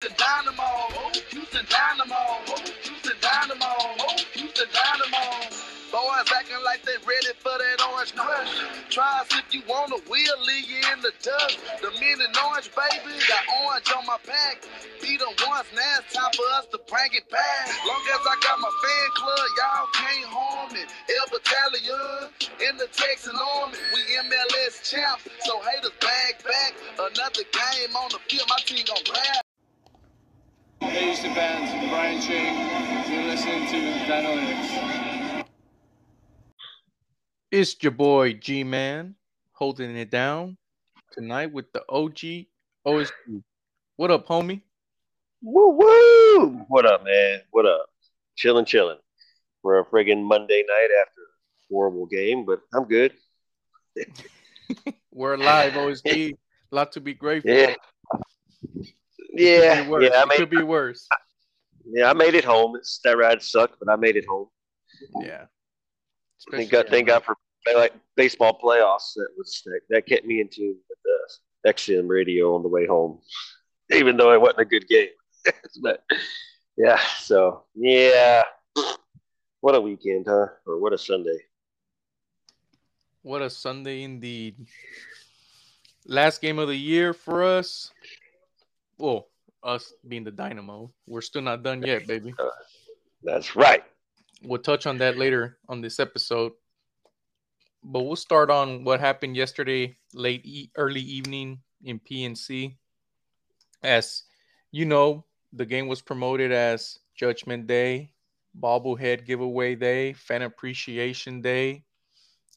Houston Dynamo, Houston Dynamo, Houston Dynamo, Houston Dynamo. Boys acting like they ready for that orange crush. Try us if you want to, we'll leave you in the dust. The men in orange, baby, got orange on my back. Beat them once, now it's time for us to bring it back. Long as I got my fan club, y'all can't harm me. El Battalion in the Texian Army, we MLS champs, so haters bag back. Another game on the field, my team gon' grab. Hey Houston fans, Brian Chang. You're listening to Dynalytics. It's your boy G Man holding it down tonight with the OG OSG. What up, homie? Woo woo! What up, man? What up? Chilling, chilling. For a friggin' Monday night after a horrible game, but I'm good. We're alive, OSG. A lot to be grateful. Yeah, for. Yeah, Could yeah. I it made, could be worse. yeah, I made it home. It's, that ride sucked, but I made it home. Yeah. Thank God, thank God for like baseball playoffs. That was that, that kept me in tune with the XM radio on the way home, even though it wasn't a good game. but yeah, so yeah, what a weekend, huh? Or what a Sunday. What a Sunday indeed. Last game of the year for us. Well, us being the Dynamo. We're still not done yet, baby. Uh, that's right. We'll touch on that later on this episode. But we'll start on what happened yesterday, late e- early evening in PNC. As you know, the game was promoted as Judgment Day, Bobblehead Giveaway Day, Fan Appreciation Day.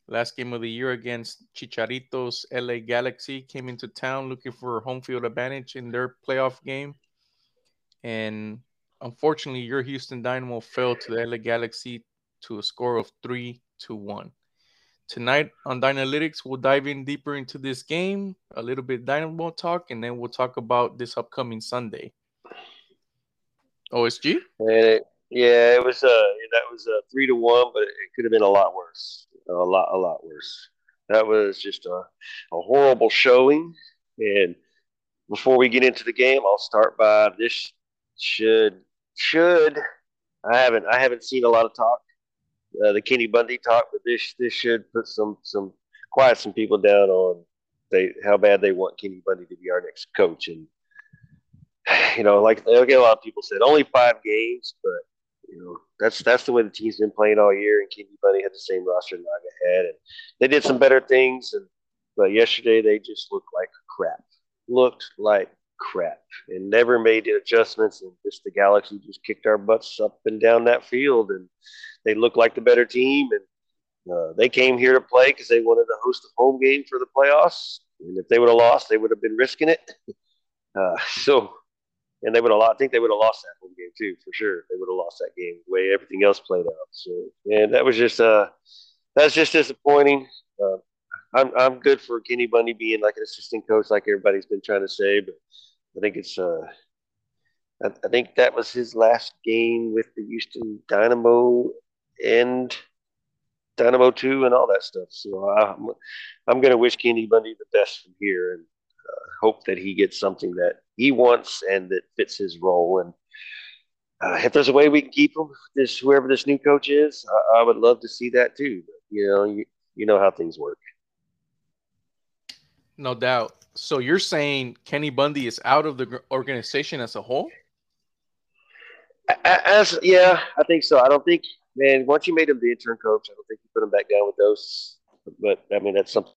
Last game of the year against Chicharito's LA Galaxy came into town looking for home field advantage in their playoff game. And unfortunately, your Houston Dynamo fell to the LA Galaxy to a score of three to one. Tonight on Dynalytics, we'll dive in deeper into this game, a little bit Dynamo talk, and then we'll talk about this upcoming Sunday. OSG? Yeah, it was uh that was a three to one, but it could have been a lot worse. A lot, a lot worse. That was just a, a horrible showing. And before we get into the game, I'll start by this should should I haven't I haven't seen a lot of talk, uh, the Kenny Bundy talk, but this this should put some some quiet some people down on they how bad they want Kenny Bundy to be our next coach and you know, like okay, a lot of people said only five games, but you know that's that's the way the team's been playing all year. And Kenny Bundy had the same roster Naga had, and they did some better things. And but yesterday they just looked like crap. Looked like crap, and never made adjustments. And just the Galaxy just kicked our butts up and down that field, and they looked like the better team. And uh, they came here to play because they wanted to host a home game for the playoffs. And if they would have lost, they would have been risking it. Uh, so and they would have lost. I think they would have lost that home game too, for sure. They would have lost that game the way everything else played out. So, and that was just uh, that's just disappointing. Uh, I'm I'm good for Kenny Bundy being like an assistant coach, like everybody's been trying to say, but I think it's uh, I, I think that was his last game with the Houston Dynamo and Dynamo two and all that stuff. So I'm I'm gonna wish Kenny Bundy the best from here and hope that he gets something that he wants and that fits his role. And uh, if there's a way we can keep him, this whoever this new coach is, I, I would love to see that too. But, you know, you, you know how things work. No doubt. So you're saying Kenny Bundy is out of the organization as a whole? As yeah, I think so. I don't think, man. Once you made him the interim coach, I don't think you put him back down with those. But I mean, that's something.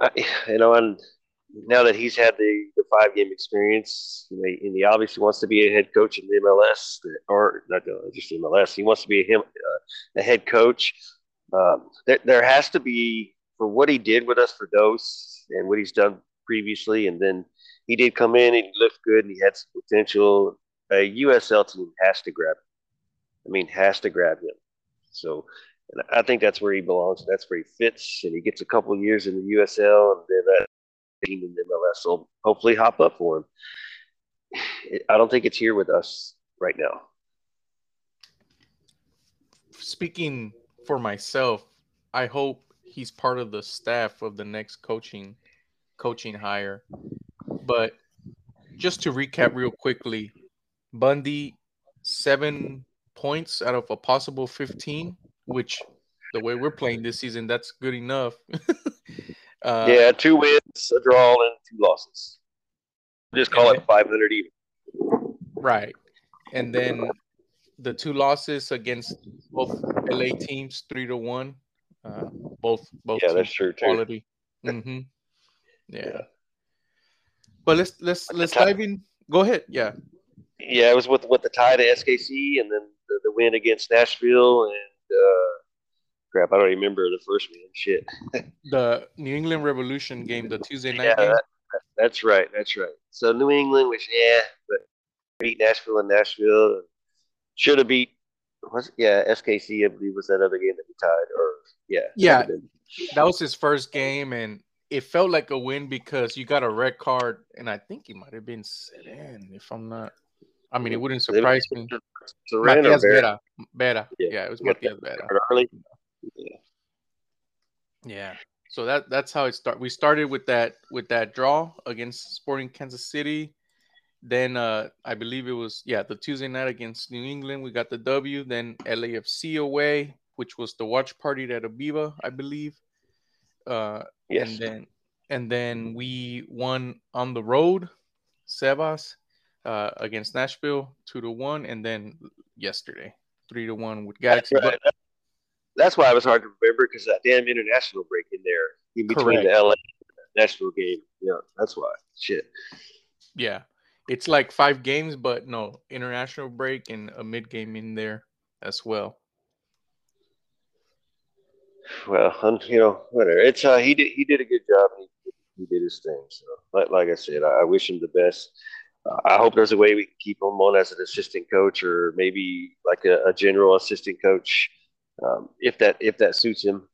I, you know, and now that he's had the, the five game experience, and he, and he obviously wants to be a head coach in the MLS, or not just MLS, he wants to be a, him, uh, a head coach. Um, there, there has to be, for what he did with us for those and what he's done previously, and then he did come in and he looked good and he had some potential. A USL team has to grab him. I mean, has to grab him. So and I think that's where he belongs. That's where he fits. And he gets a couple years in the USL, and then that team in the MLS will hopefully hop up for him. I don't think it's here with us right now. Speaking for myself, I hope he's part of the staff of the next coaching coaching hire. But just to recap real quickly, Bundy seven points out of a possible 15, which the way we're playing this season, that's good enough. uh, yeah, two wins, a draw, and two losses. Just call it 500 even. Right. And then the two losses against both LA teams, three to one. Uh, both both yeah, that's true too. Quality. Mm-hmm. Yeah. yeah. But let's let's let's dive in. Go ahead. Yeah. Yeah, it was with with the tie to SKC, and then the, the win against Nashville, and uh, crap, I don't remember the first win. Shit. the New England Revolution game, the Tuesday night yeah, game. That, that's right. That's right. So New England was yeah, but beat Nashville and Nashville. Should have beat was yeah SKC. I believe was that other game that we tied or yeah yeah that was his first game and it felt like a win because you got a red card and I think he might have been set in if I'm not. I mean, it wouldn't surprise me. Matias Vera. Vera. Yeah. yeah, it was Matias Vera. Early. Yeah. Yeah. So that that's how it started. We started with that with that draw against Sporting Kansas City. Then uh, I believe it was yeah the Tuesday night against New England. We got the W. Then LAFC away, which was the watch party at Aviva, I believe. Uh, yes. And then and then we won on the road, Sebas, uh, against Nashville, two to one, and then yesterday, three to one with Galaxy. That's, right. That's why it was hard to remember because that damn international break in there in between Correct. the LA national game. Yeah, that's why. Shit. Yeah it's like five games, but no international break and a mid game in there as well. Well, you know, whatever. It's uh, he did he did a good job. He, he did his thing. So, like, like I said, I, I wish him the best. Uh, I hope there's a way we can keep him on as an assistant coach, or maybe like a, a general assistant coach, um, if that if that suits him.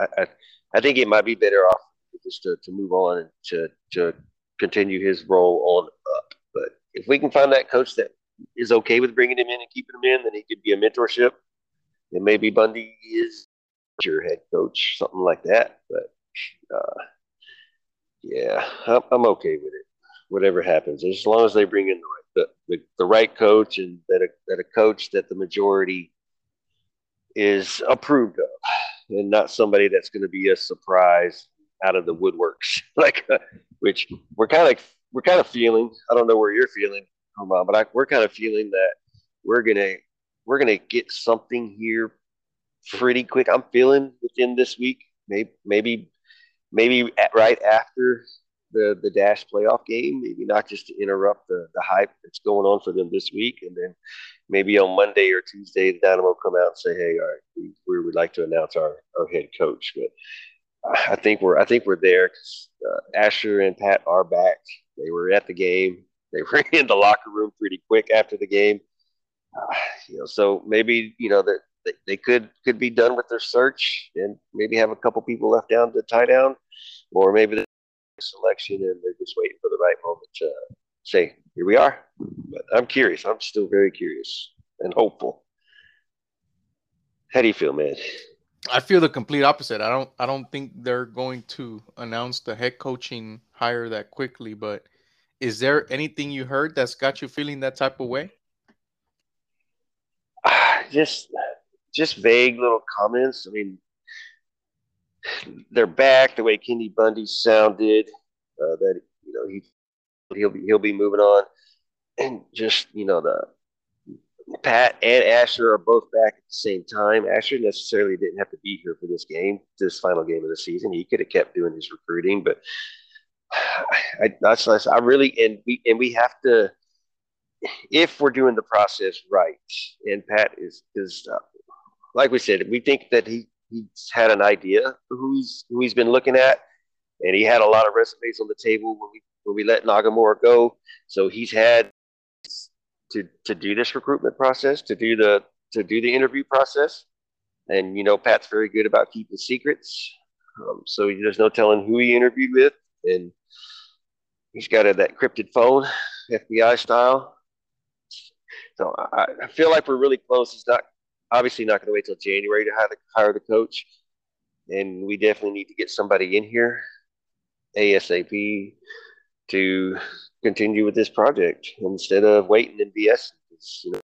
Uh, I, I, think it might be better off just to, to move on and to to continue his role on up. But if we can find that coach that is okay with bringing him in and keeping him in, then he could be a mentorship. And maybe Bundy is your head coach, something like that. But uh, yeah, I'm, I'm, okay with it. Whatever happens, as long as they bring in the right, the, the, the right coach and that a, that a coach that the majority is approved of, and not somebody that's going to be a surprise out of the woodworks, like uh, which we're kind of we're kind of feeling. I don't know where you're feeling, on, but I, we're kind of feeling that we're gonna we're gonna get something here pretty quick. I'm feeling within this week, maybe maybe maybe at, right after the the dash playoff game, maybe not just to interrupt the the hype that's going on for them this week, and then maybe on Monday or Tuesday, the Dynamo come out and say, "Hey, all right, we, we would like to announce our our head coach." But I think we're I think we're there because uh, Asher and Pat are back. They were at the game. They were in the locker room pretty quick after the game. Uh, you know, so maybe you know that they, they could could be done with their search and maybe have a couple people left down to tie down, or maybe selection and they're just waiting for the right moment to say, "Here we are." But I'm curious. I'm still very curious and hopeful. How do you feel, man? I feel the complete opposite. I don't I don't think they're going to announce the head coaching hire that quickly, but is there anything you heard that's got you feeling that type of way? Just just vague little comments. I mean, they're back the way Kenny Bundy sounded. Uh, that you know he he'll be he'll be moving on, and just you know the Pat and Asher are both back at the same time. Asher necessarily didn't have to be here for this game, this final game of the season. He could have kept doing his recruiting, but I, that's less. I really and we and we have to if we're doing the process right. And Pat is is uh, like we said, we think that he he's had an idea who he's who he's been looking at, and he had a lot of resumes on the table when we when we let Nagamura go. So he's had to to do this recruitment process, to do the to do the interview process. And you know, Pat's very good about keeping secrets, um, so there's no telling who he interviewed with, and he's got a, that crypted phone, FBI style. So I, I feel like we're really close. He's not obviously not going to wait till January to hire the, hire the coach, and we definitely need to get somebody in here ASAP to continue with this project instead of waiting and BS. You know,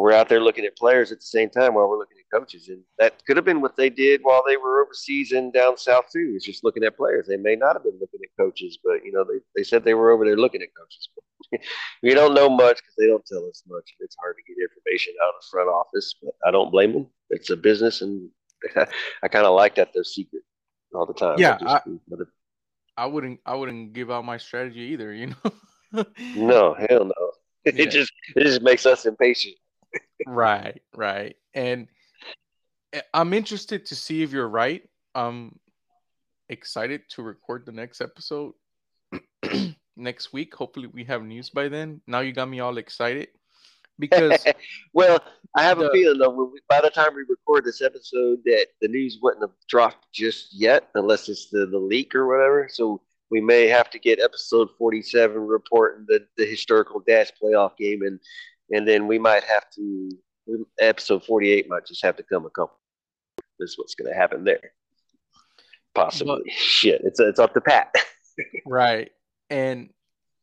we're out there looking at players at the same time while we're looking at coaches, and that could have been what they did while they were overseas and down south too. Is just looking at players. They may not have been looking at coaches, but you know they, they said they were over there looking at coaches. we don't know much because they don't tell us much. It's hard to get information out of the front office, but I don't blame them. It's a business, and I kind of like that they're secret all the time. Yeah, I, I wouldn't. I wouldn't give out my strategy either. You know. no, hell no. It Yeah. just it just makes us impatient. Right, right, and eh, I'm interested to see if you're right. I'm excited to record the next episode next week. Hopefully, we have news by then. Now you got me all excited because well, I have a feeling though, by the time we record this episode, that the news wouldn't have dropped just yet, unless it's the, the leak or whatever. So we may have to get episode forty-seven reporting the, the historical dash playoff game, and and then we might have to episode forty-eight might just have to come a couple. This is what's going to happen there. Possibly. Shit, it's it's up to Pat. right, and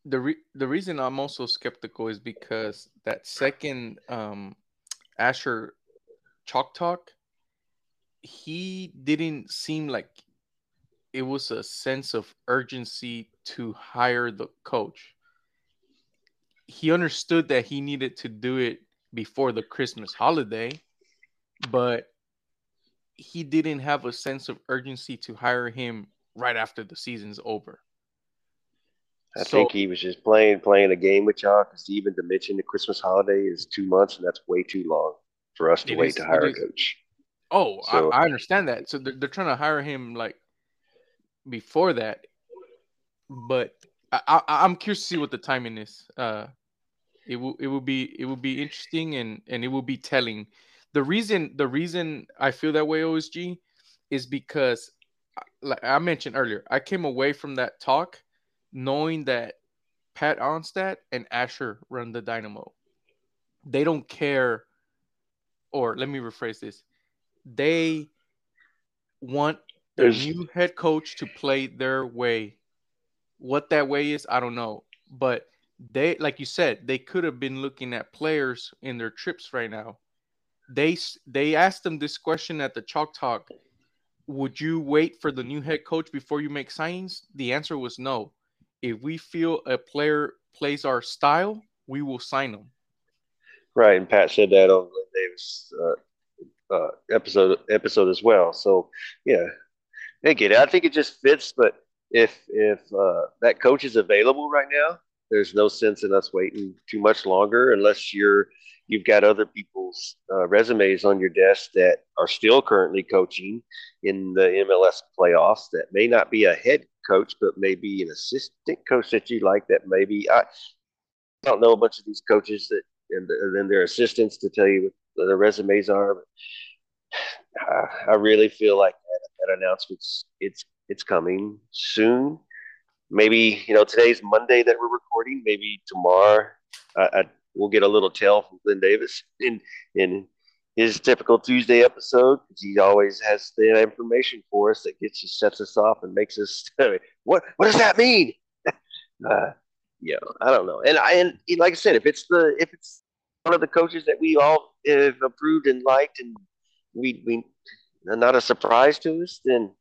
the re- the reason I'm also skeptical is because that second um, Asher chalk talk, he didn't seem like it was a sense of urgency to hire the coach. He understood that he needed to do it before the Christmas holiday, but he didn't have a sense of urgency to hire him right after the season's over. I So- think he was just playing playing a game with y'all because even to mention the Christmas holiday is two months, and that's way too long for us to wait is- to hire a coach. Oh, So- I, I understand that. So they're, they're trying to hire him like before that, but I, I, I'm curious to see what the timing is. Uh, it will it will be it will be interesting and and it will be telling. The reason the reason I feel that way, OSG, is because uh, like I mentioned earlier, I came away from that talk knowing that Pat Onstad and Asher run the Dynamo. They don't care, or let me rephrase this: they want their There's- new head coach to play their way. What that way is, I don't know, but they, like you said, they could have been looking at players in their trips right now. They they asked them this question at the Chalk Talk. Would you wait for the new head coach before you make signings? The answer was no. If we feel a player plays our style, we will sign them. Right, and Pat said that on Davis uh, uh, episode episode as well. So yeah, I get it. I think it just fits. But if if uh, that coach is available right now, there's no sense in us waiting too much longer unless you're you've got other people's uh, resumes on your desk that are still currently coaching in the MLS playoffs that may not be a head coach but maybe an assistant coach that you like that maybe I don't know a bunch of these coaches that and, then their assistants to tell you what their resumes are. But I, I really feel like that, that announcement's it's it's coming soon. Maybe you know today's Monday that we're recording. Maybe tomorrow I, I we'll get a little tale from Glenn Davis in in his typical Tuesday episode because he always has the information for us that gets us sets us off and makes us what what does that mean? uh, yeah, I don't know. And I and like I said, if it's the if it's one of the coaches that we all have approved and liked, and we we not a surprise to us, then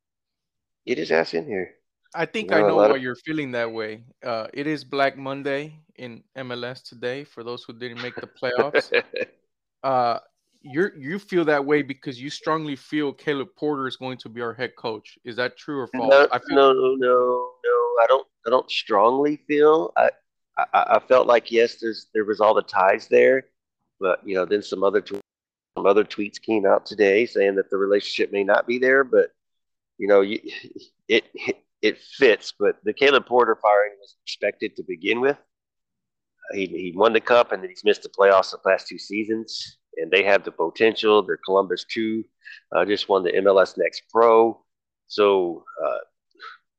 get his ass in here. I think I know why of- you're feeling that way. Uh, it is Black Monday in MLS today for those who didn't make the playoffs. uh, you you feel that way because you strongly feel Caleb Porter is going to be our head coach. Is that true or false? no, I feel no, no, no. I don't. I don't strongly feel. I, I, I felt like yes, there's there was all the ties there, but you know, then some other tw- some other tweets came out today saying that the relationship may not be there. But you know, you, it it fits. But the Caleb Porter firing was expected to begin with. He he won the cup and then he's missed the playoffs the past two seasons, and they have the potential. They're Columbus two, uh, just won the MLS Next Pro. So uh,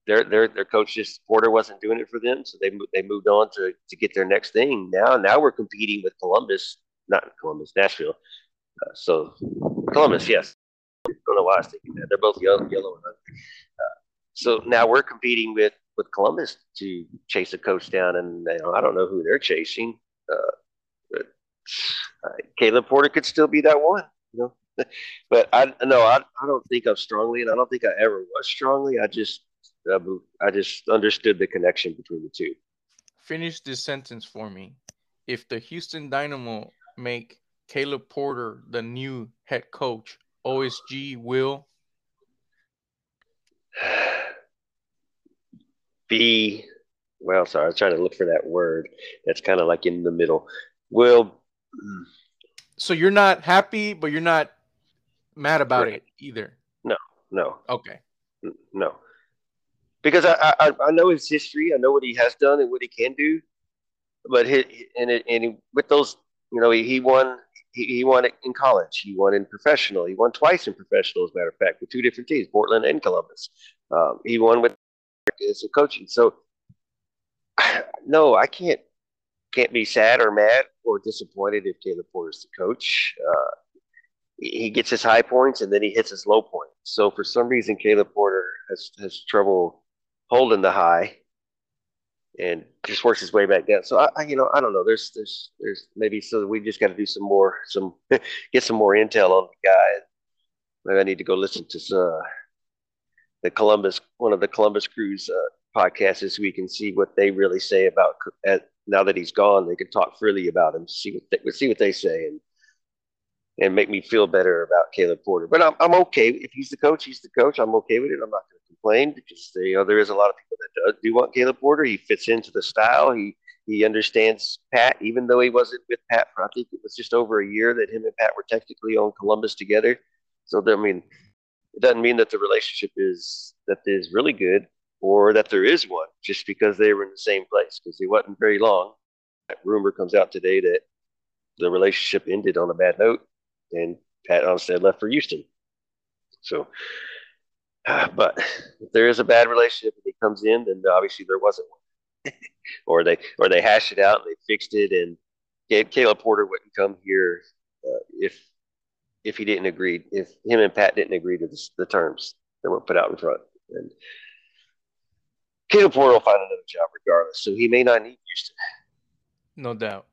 their their their coach just Porter wasn't doing it for them, so they they moved on to to get their next thing. Now now we're competing with Columbus, not Columbus, Nashville. Uh, so Columbus, yes. I don't know why I was thinking that. They're both yellow, yellow and. Uh, so now we're competing with with Columbus to chase a coach down, and you know, I don't know who they're chasing. Uh, but uh, Caleb Porter could still be that one, you know. but I no, I, I don't think I'm strongly, and I don't think I ever was strongly. I just uh, I just understood the connection between the two. Finish this sentence for me. If the Houston Dynamo make Caleb Porter the new head coach, OSG will be well. Sorry, I was trying to look for that word. That's kind of like in the middle. Will. So you're not happy, but you're not mad about right. it either. No, no. Okay. No, because I, I I know his history. I know what he has done and what he can do. But he, and it, and he, with those, you know, he, he won he, he won it in college. He won in professional. He won twice in professional, as a matter of fact, with two different teams, Portland and Columbus. Um, he won with as a coaching. So no, I can't can't be sad or mad or disappointed if Caleb Porter's the coach. Uh, he gets his high points and then he hits his low point. So for some reason, Caleb Porter has has trouble holding the high and just works his way back down. So I, I you know, I don't know. There's, there's, there's maybe so we just got to do some more, some get some more intel on the guy. Maybe I need to go listen to uh, the Columbus, one of the Columbus Crews uh, podcasts this week and see what they really say about. At, now that he's gone, they can talk freely about him. See what they, see what they say and and make me feel better about Caleb Porter. But I'm, I'm okay if he's the coach. He's the coach. I'm okay with it. I'm not going to complain because you know there is a lot of people that do, do want Caleb Porter. He fits into the style. He he understands Pat, even though he wasn't with Pat for I think it was just over a year that him and Pat were technically on Columbus together. So I mean, it doesn't mean that the relationship is that is really good or that there is one just because they were in the same place because it wasn't very long. That rumor comes out today that the relationship ended on a bad note and Pat Onstad left for Houston. So, uh, but if there is a bad relationship and he comes in, then obviously there wasn't one, or they or they hashed it out and they fixed it, and Caleb Porter wouldn't come here uh, if if he didn't agree, if him and Pat didn't agree to the, terms that were put out in front, and Porter will find another job regardless, so he may not need Houston. No doubt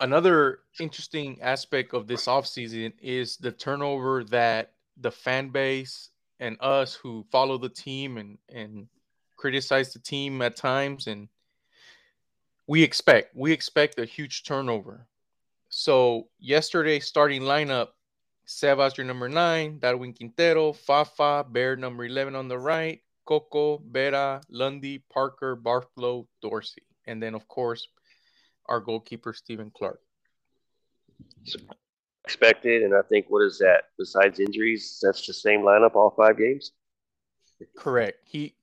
another interesting aspect of this offseason is the turnover that the fan base and us who follow the team and and criticize the team at times and we expect we expect a huge turnover. So yesterday starting lineup Sebas your number 9, Darwin Quintero, Fafa, Baird number 11 on the right, Coco, Vera, Lundy, Parker, Bartlow, Dorsey. And then of course our goalkeeper Stephen Clark. Expected, and I think what is that? Besides injuries, that's the same lineup all five games. Correct. He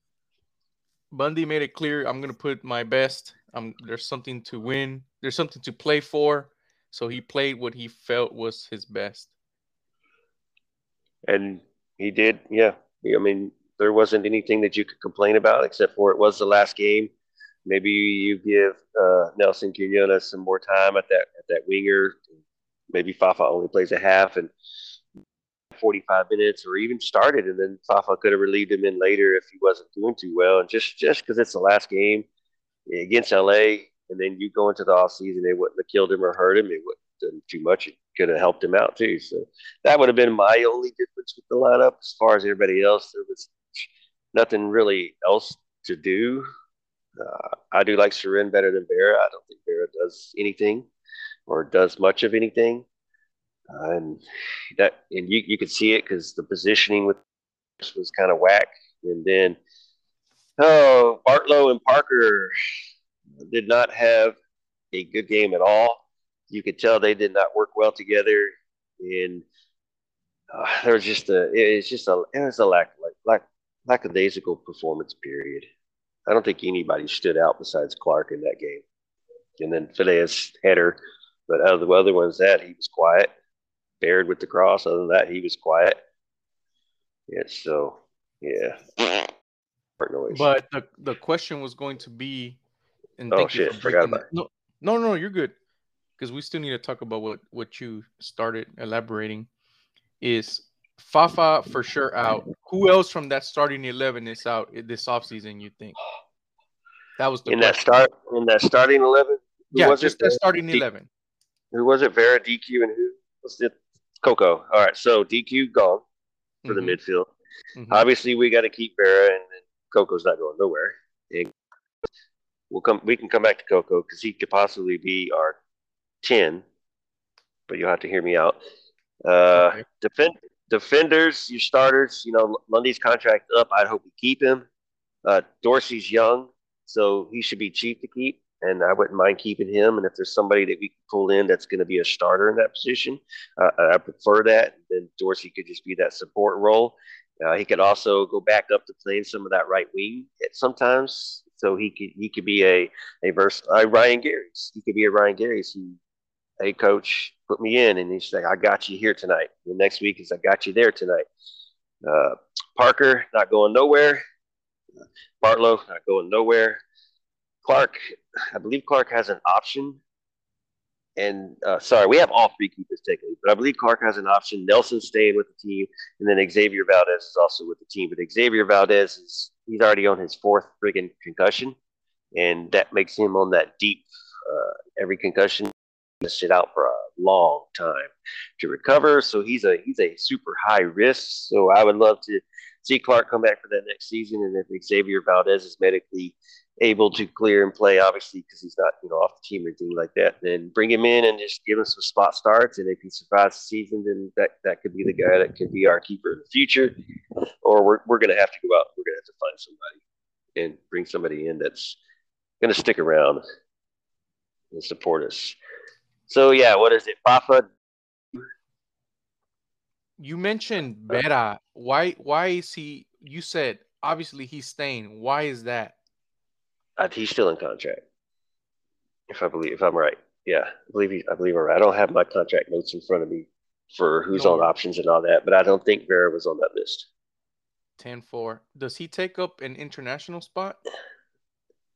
Bundy made it clear. I'm gonna put my best. Um, there's something to win. There's something to play for. So he played what he felt was his best. And he did, yeah. I mean, there wasn't anything that you could complain about except for it was the last game. Maybe you give uh, Nelson Quinones some more time at that at that winger. Maybe Fafa only plays a half and 45 minutes, or even started, and then Fafa could have relieved him in later if he wasn't doing too well. And just just because it's the last game against LA, and then you go into the off season, they wouldn't have killed him or hurt him. It wouldn't have done too much. It could have helped him out too. So that would have been my only difference with the lineup. As far as everybody else, there was nothing really else to do. Uh, I do like Seren better than Vera. I don't think Vera does anything or does much of anything. Uh, and that and you, you could see it because the positioning with was kind of whack. And then oh Bartlow and Parker did not have a good game at all. You could tell they did not work well together. And uh, there was just a it's just a it was a lack like lack lackadaisical performance period. I don't think anybody stood out besides Clark in that game. And then Phileas header, but out of the other ones, that he was quiet. Baird with the cross. Other than that, he was quiet. Yeah. So yeah. But the the question was going to be, and oh shit, forgot about. No, no, no, you're good, because we still need to talk about what what you started elaborating. Is Fafa for sure out. Who else from that starting eleven is out this offseason, you think? That was the in question. that start in that starting eleven. Yeah, was just it? that starting D- eleven. Who was it? Vera, DQ, and who was it? Coco. All right, so DQ gone for the Mhm, midfield. mhm. Obviously, we got to keep Vera, and, and Coco's not going nowhere. And we'll come. We can come back to Coco because he could possibly be our ten, but you'll have to hear me out. Uh, Okay. defend defenders, your starters. You know, Lundy's contract up. I'd hope we keep him. Uh, Dorsey's young, so he should be cheap to keep, and I wouldn't mind keeping him. And if there's somebody that we can pull in that's going to be a starter in that position, uh, I prefer that. Then Dorsey could just be that support role. Uh, he could also go back up to playing some of that right wing at sometimes. So he could he could be a a verse uh, Ryan Gary's. He could be a Ryan Gary's. He, hey coach, put me in, and he's like, I got you here tonight. The next week is I got you there tonight. Uh, Parker not going nowhere. Bartlow not going nowhere. Clark, I believe Clark has an option. And uh, sorry, we have all three keepers taken, but I believe Clark has an option. Nelson staying with the team, and then Xavier Valdez is also with the team. But Xavier Valdez is he's already on his fourth friggin' concussion, and that makes him on that deep uh, every concussion sit out for a long time to recover. So he's a he's a super high risk. So I would love to see Clark come back for that next season, and if Xavier Valdez is medically able to clear and play, obviously because he's not you know off the team or anything like that, then bring him in and just give him some spot starts. And if he survives the season, then that that could be the guy that could be our keeper in the future. Or we're we're gonna have to go out. We're gonna have to find somebody and bring somebody in that's gonna stick around and support us. So yeah, what is it? Fafa You mentioned Vera. Why why is he you said obviously he's staying. Why is that? Uh, he's still in contract. If I believe, if I'm right, yeah, I believe he, I believe I'm right. I don't have my contract notes in front of me for who's on options and all that, but I don't think Vera was on that list. 10-4. Does he take up an international spot?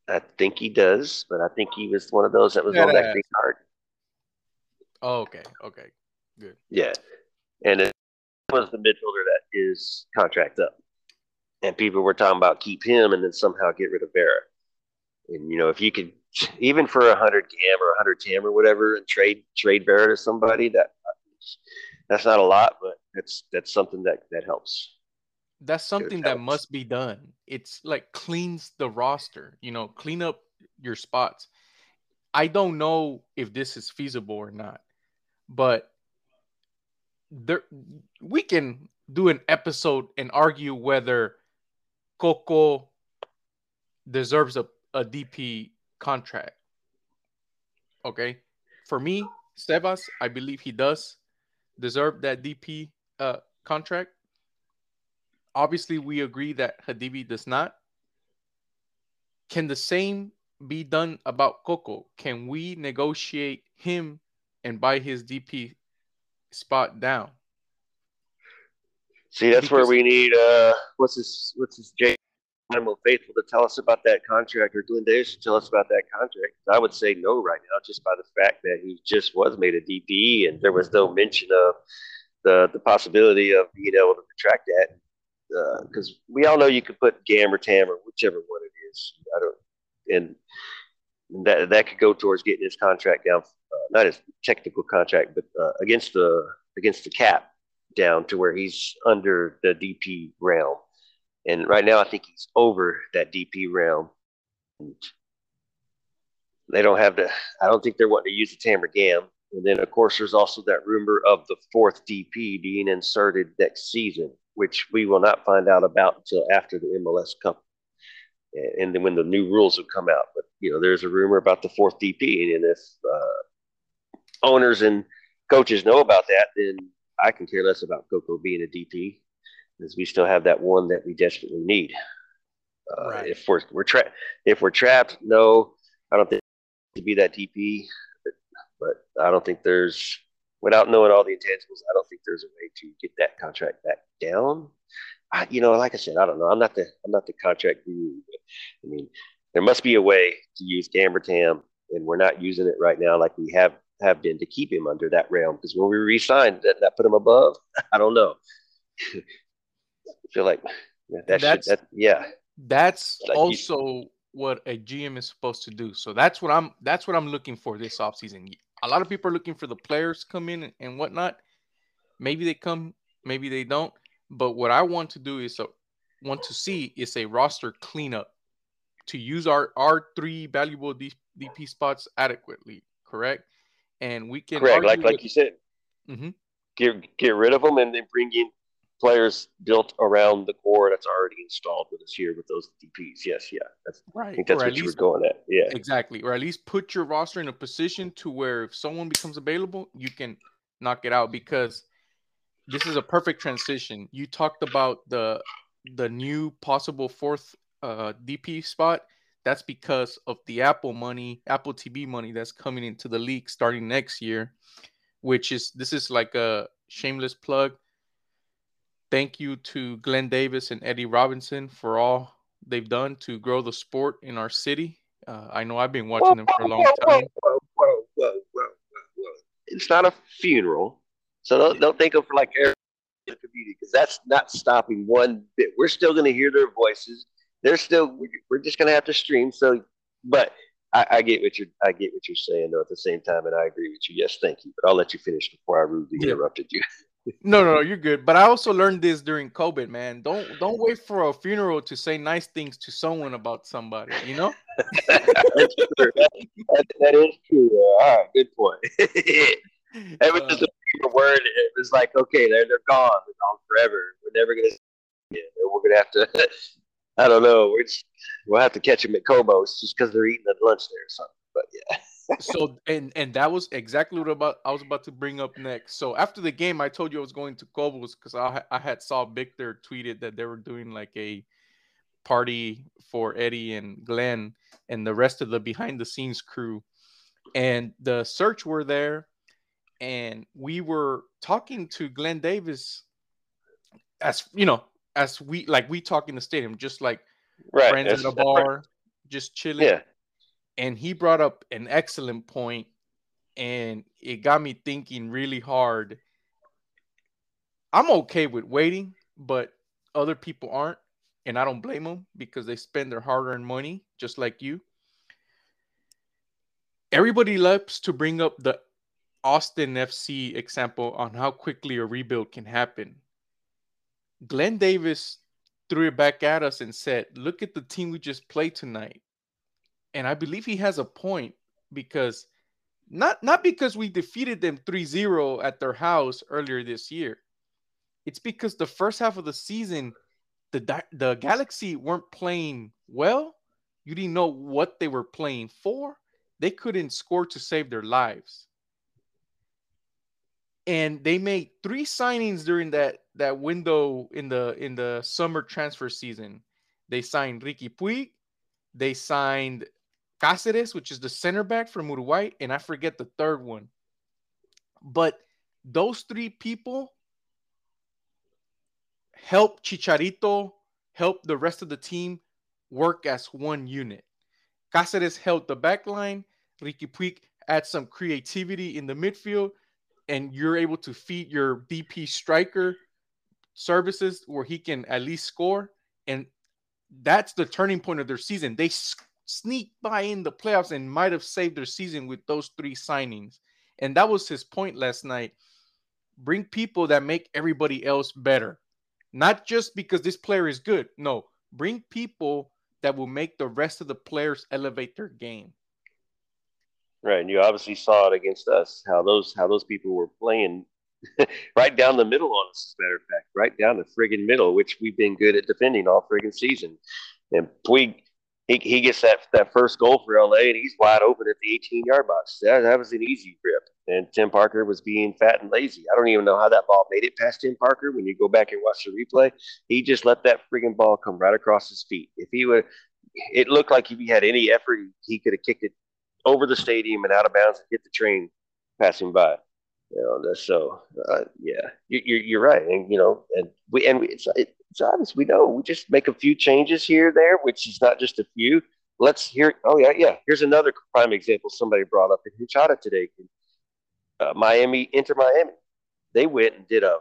I think he does, but I think he was one of those that was Yeah, on that green card. Oh, okay, okay. Good. Yeah, and it was the midfielder that is contract up, and people were talking about keep him and then somehow get rid of Vera. And you know, if you could, even for a hundred gam or a hundred tam or whatever, and trade trade Vera to somebody, that that's not a lot, but that's that's something that that helps. That's something that must be done. It's like cleans the roster, you know, clean up your spots. I don't know if this is feasible or not, but there we can do an episode and argue whether Coco deserves a, a DP contract. Okay. For me, Sebas, I believe he does deserve that DP uh, contract. Obviously, we agree that Hadebe does not. Can the same be done about Coco? Can we negotiate him and buy his DP spot down? See, that's where we need uh, what's his what's his Jay Animal Faithful to tell us about that contract, or Glenn Davis to tell us about that contract. I would say no right now, just by the fact that he just was made a DP, and there was no mention of the the possibility of being able to retract that. Because we all know you could put Gam or Tam or whichever one it is. I don't, and that that could go towards getting his contract down, uh, not his technical contract, but uh, against the against the cap down to where he's under the DP realm. And right now, I think he's over that DP realm. And they don't have to, I don't think they're wanting to use the TAM or GAM. And then, of course, there's also that rumor of the fourth DP being inserted next season, which we will not find out about until after the MLS Cup. And and then when the new rules have come out. But, you know, there's a rumor about the fourth DP. And if uh, owners and coaches know about that, then I can care less about Coco being a DP because we still have that one that we desperately need. Uh, Right. If we're we're trapped, if we're trapped, no, I don't think to be that DP. But, but I don't think there's, without knowing all the intangibles, I don't think there's a way to get that contract back down. I, you know, like I said, I don't know. I'm not the I'm not the contract guru. But, I mean, there must be a way to use GAM or TAM, and we're not using it right now like we have have been to keep him under that realm. Because when we re-signed, that that put him above. I don't know. I feel like that should, That's- that yeah. That's Like you- also what a GM is supposed to do. So that's what I'm that's what I'm looking for this offseason. A lot of people are looking for the players to come in and whatnot. Maybe they come, maybe they don't. But what I want to do is so want to see is a roster cleanup to use our our three valuable DP spots adequately, correct? And we can Correct. Like like with- you said, mm-hmm. get get rid of them and then bring in players built around the core that's already installed with us here with those DPs. Yes, yeah. That's, right. I think that's or what at you were going at. Yeah. Exactly. Or at least put your roster in a position to where if someone becomes available, you can knock it out because this is a perfect transition. You talked about the the new possible fourth uh DP spot. That's because of the Apple money, Apple TV money that's coming into the league starting next year, which is this is like a shameless plug. Thank you to Glenn Davis and Eddie Robinson for all they've done to grow the sport in our city. Uh, I know I've been watching them for a long Whoa, whoa, time. whoa, whoa, whoa, whoa, whoa, whoa. It's not a funeral, so don't, don't think of like every community because that's not stopping one bit. We're still going to hear their voices. They're still. We're just going to have to stream. So, but I, I get what you're. I get what you're saying though. At the same time, and I agree with you. Yes, thank you. But I'll let you finish before I rudely Yeah. interrupted you. No, no, no, you're good. But I also learned this during COVID, man. Don't don't wait for a funeral to say nice things to someone about somebody. You know? That's true. That, that, that is true. Uh, all right, good point. It was just a bigger word. It was like, okay, they're they're gone. They're gone forever. We're never gonna. Yeah, we're gonna have to. I don't know. We're just, we'll have to catch them at Kobo's just because they're eating at lunch there or something. But yeah, so and and that was exactly what about I was about to bring up next. So after the game, I told you I was going to Cobos because I I had saw Victor tweeted that they were doing like a party for Eddie and Glenn and the rest of the behind the scenes crew, and the search were there, and we were talking to Glenn Davis as you know as we like we talk in the stadium just like right. friends at a right. bar just chilling Yeah, and he brought up an excellent point and it got me thinking really hard. I'm okay with waiting but other people aren't and i don't blame them because they spend their hard-earned money just like you. Everybody loves to bring up the austin fc example on how quickly a rebuild can happen. Glenn davis threw it back at us and said look at the team we just played tonight and I believe he has a point because not not because we defeated them 3-0 at their house earlier this year. It's because the first half of the season the the Galaxy weren't playing well. You didn't know what they were playing for. They couldn't score to save their lives. And they made three signings during that that window in the in the summer transfer season. They signed Riqui Puig, they signed Cáceres, which is the center back from Uruguay, and I forget the third one. But those three people help Chicharito, help the rest of the team work as one unit. Cáceres held the back line. Riqui Puig adds some creativity in the midfield, and you're able to feed your DP striker services where he can at least score. And that's the turning point of their season. They sneak by in the playoffs and might have saved their season with those three signings. And that was his point last night. Bring people that make everybody else better. Not just because this player is good. No, bring people that will make the rest of the players elevate their game. right. And you obviously saw it against us how those how those people were playing right down the middle on us. As a matter of fact, right down the friggin' middle, which we've been good at defending all friggin' season. And Puig, he, he gets that that first goal for LA, and he's wide open at the 18 yard box. That, that was an easy grip. And Tim Parker was being fat and lazy. I don't even know how that ball made it past Tim Parker. When you go back and watch the replay, he just let that friggin' ball come right across his feet. If he would, it looked like if he had any effort, he could have kicked it over the stadium and out of bounds and hit the train passing by. You know, so uh, yeah, you, you're you're right, and you know, and we and we, it's it's obvious we know we just make a few changes here there, which is not just a few. Let's hear. Oh yeah, yeah. Here's another prime example somebody brought up in Hinchada today. Uh, Miami, Inter Miami, they went and did a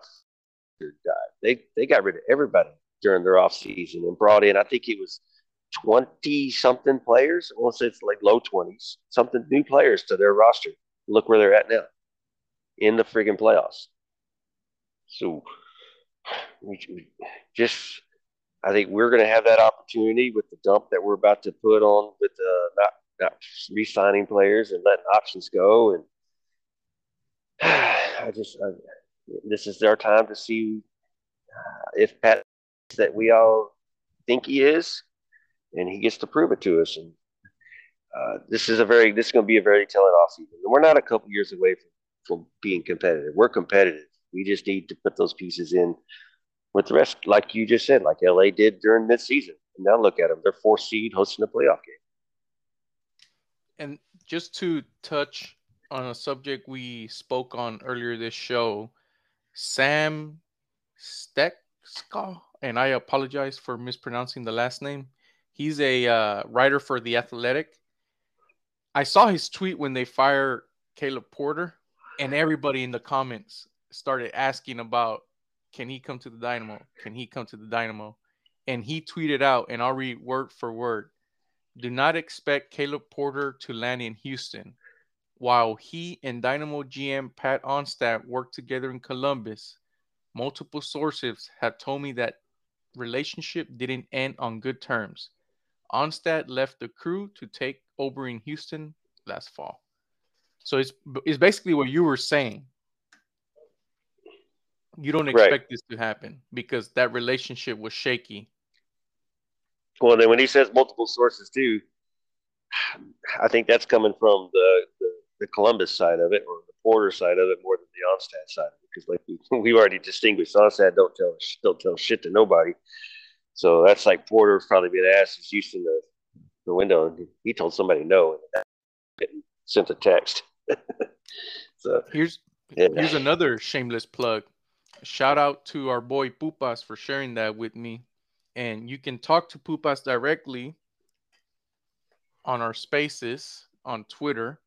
They they got rid of everybody during their off season and brought in. I think it was twenty something players. I want to say it's like low twenties, something new players to their roster. Look where they're at now, in the friggin' playoffs. So just, I think we're going to have that opportunity with the dump that we're about to put on with uh, not not re-signing players and letting options go. And I just, I, this is our time to see uh, if Pat that we all think he is, and he gets to prove it to us. And uh, this is a very, this is going to be a very telling offseason. And we're not a couple years away from, from being competitive. We're competitive. We just need to put those pieces in with the rest, like you just said, like LA did during midseason. And now look at them; they're four seed hosting a playoff game. And just to touch on a subject we spoke on earlier this show, Sam Stejskal, and I apologize for mispronouncing the last name. He's a uh, writer for The Athletic. I saw his tweet when they fire Caleb Porter, and everybody in the comments started asking about can he come to the Dynamo? Can he come to the Dynamo? And he tweeted out, and I'll read word for word do not expect Caleb Porter to land in Houston. While he and Dynamo GM Pat Onstad worked together in Columbus, multiple sources have told me that relationship didn't end on good terms. Onstad left the crew to take over in Houston last fall. So it's it's basically what you were saying. You don't expect right. this to happen because that relationship was shaky. Well, then when he says multiple sources too, I think that's coming from the, the, the Columbus side of it or the Porter side of it more than the Onstad side of it. Because like we, we already distinguished, Onstad don't tell don't tell shit to nobody. So that's like Porter's probably been asked his using the the window and he told somebody no and sent a text. so here's yeah. here's another shameless plug. Shout out to our boy Pupas for sharing that with me. And you can talk to Pupas directly on our spaces on Twitter.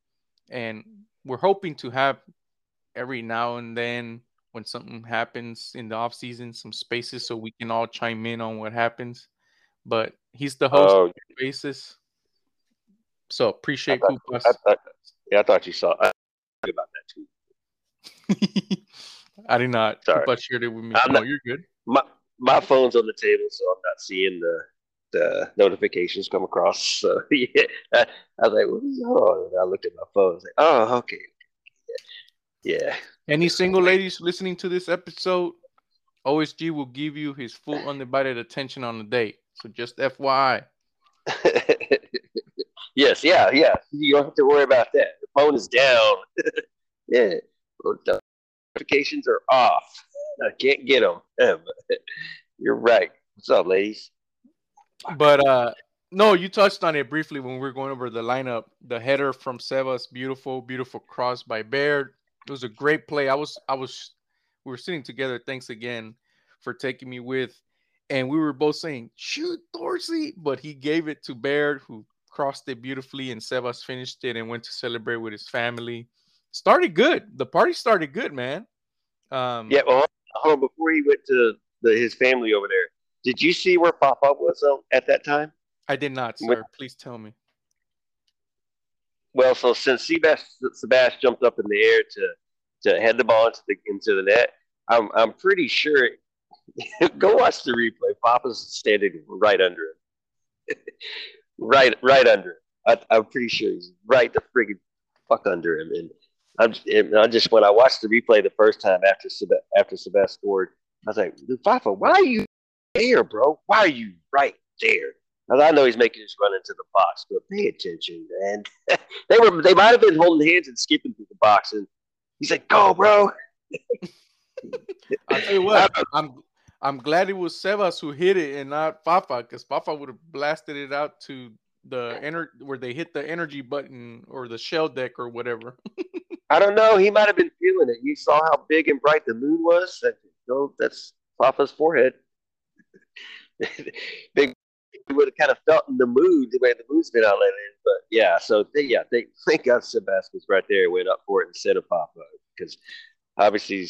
And we're hoping to have every now and then when something happens in the off season, some spaces so we can all chime in on what happens. But he's the host oh, of spaces. So appreciate I thought, I thought, yeah, I thought you saw I about that too. I did not. Sorry. Pupas shared it with me. I'm no, not, you're good. My my phone's on the table, so I'm not seeing the the notifications come across. So yeah, I, I was like, oh, and I looked at my phone. I was like, oh, okay. Yeah. Any single ladies listening to this episode, OSG will give you his full undivided attention on the date. So just FYI. yes, yeah, yeah. You don't have to worry about that. The phone is down. yeah. Notifications are off. I can't get them. You're right. What's up, ladies? But uh no, you touched on it briefly when we were going over the lineup. The header from Sebas, beautiful, beautiful cross by Baird. It was a great play. I was I was we were sitting together. Thanks again for taking me with. And we were both saying, shoot Dorsey, but he gave it to Baird, who crossed it beautifully, and Sebas finished it and went to celebrate with his family. Started good. The party started good, man. Um, yeah, well, hold on, before he went to the, his family over there, did you see where Papa was at that time? I did not, sir. When, Please tell me. Well, so since Sebastian jumped up in the air to to head the ball into the into the net, I'm I'm pretty sure. go watch the replay. Papa's standing right under him, right right under him. I, I'm pretty sure he's right the friggin' fuck under him, and I'm I just when I watched the replay the first time after after Sebastian scored, I was like, Fafa, why are you there, bro? Why are you right there? Now, I know he's making his run into the box, but pay attention, And they were they might have been holding hands and skipping through the box, and he's like, "Go, bro." I tell you what, I'm I'm glad it was Sebas who hit it and not Fafa, because Fafa would have blasted it out to the enter where they hit the energy button or the shell deck or whatever. I don't know. He might have been feeling it. You saw how big and bright the moon was. That, that's Papa's forehead. big would have kind of felt in the mood the way the moon's been out lately. But yeah, so they, yeah, they thank God Sebastian's right there, went up for it instead of Papa because obviously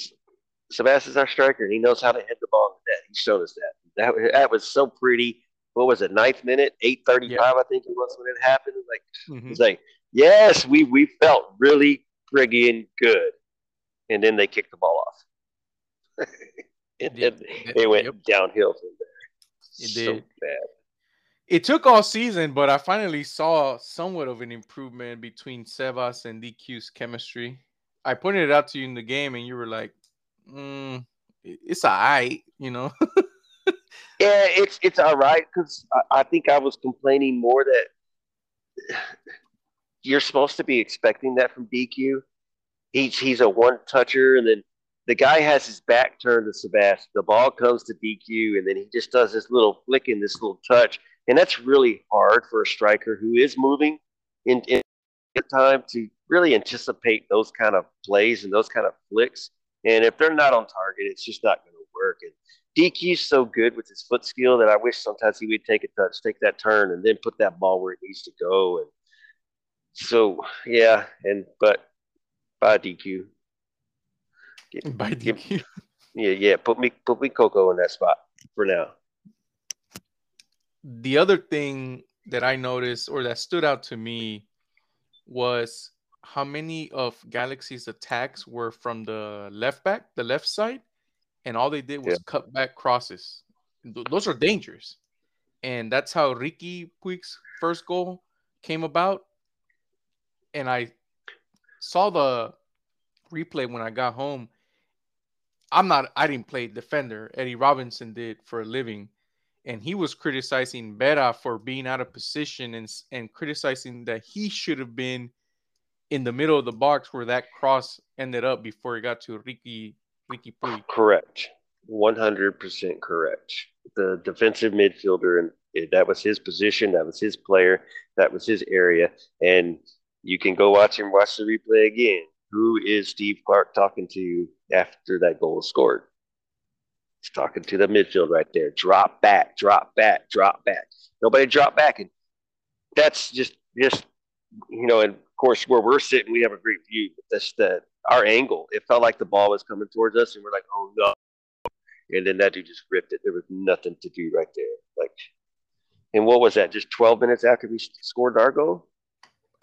Sebastian's our striker, and he knows how to hit the ball in the net. He's shown us that. That that was so pretty. What was it? Ninth minute, eight thirty-five, Yeah. I think it was when it happened. Like Mhm. it's like, yes, we we felt really friggin' good, and then they kicked the ball off. and then it went yep. downhill from there. It so did. bad. It took all season, but I finally saw somewhat of an improvement between Sebas and DQ's chemistry. I pointed it out to you in the game, and you were like, mm, "It's alright," you know. Yeah, it's it's all right because I, I think I was complaining more that you're supposed to be expecting that from DQ. He's he's a one toucher, and then the guy has his back turned to Sebastian. The ball comes to DQ, and then he just does this little flick and this little touch, and that's really hard for a striker who is moving in, in time to really anticipate those kind of plays and those kind of flicks. And if they're not on target, it's just not going to work. And DQ's so good with his foot skill that I wish sometimes he would take a touch, take that turn, and then put that ball where it needs to go. And so, yeah, and but by DQ, Get- By DQ. yeah, yeah, put me put me Coco in that spot for now. the other thing that I noticed or that stood out to me was how many of Galaxy's attacks were from the left back, the left side, and all they did was Yeah. cut back crosses. Th- those are dangerous. And that's how Riqui Puig's first goal came about. And I saw the replay when I got home. I'm not I didn't play defender. Eddie Robinson did for a living and he was criticizing Vera for being out of position and and criticizing that he should have been in the middle of the box where that cross ended up before it got to Riqui Riqui. Correct, one hundred percent correct. The defensive midfielder, and that was his position. That was his player. That was his area. And you can go watch him watch the replay again. Who is Steve Clark talking to after that goal is scored? He's talking to the midfield right there. Drop back, drop back, drop back. Nobody drop back, and that's just just you know. And of course, where we're sitting, we have a great view. But that's the our angle. It felt like the ball was coming towards us, and we're like, oh no. And then that dude just ripped it. There was nothing to do right there. Like, and what was that? Just 12 minutes after we scored our goal?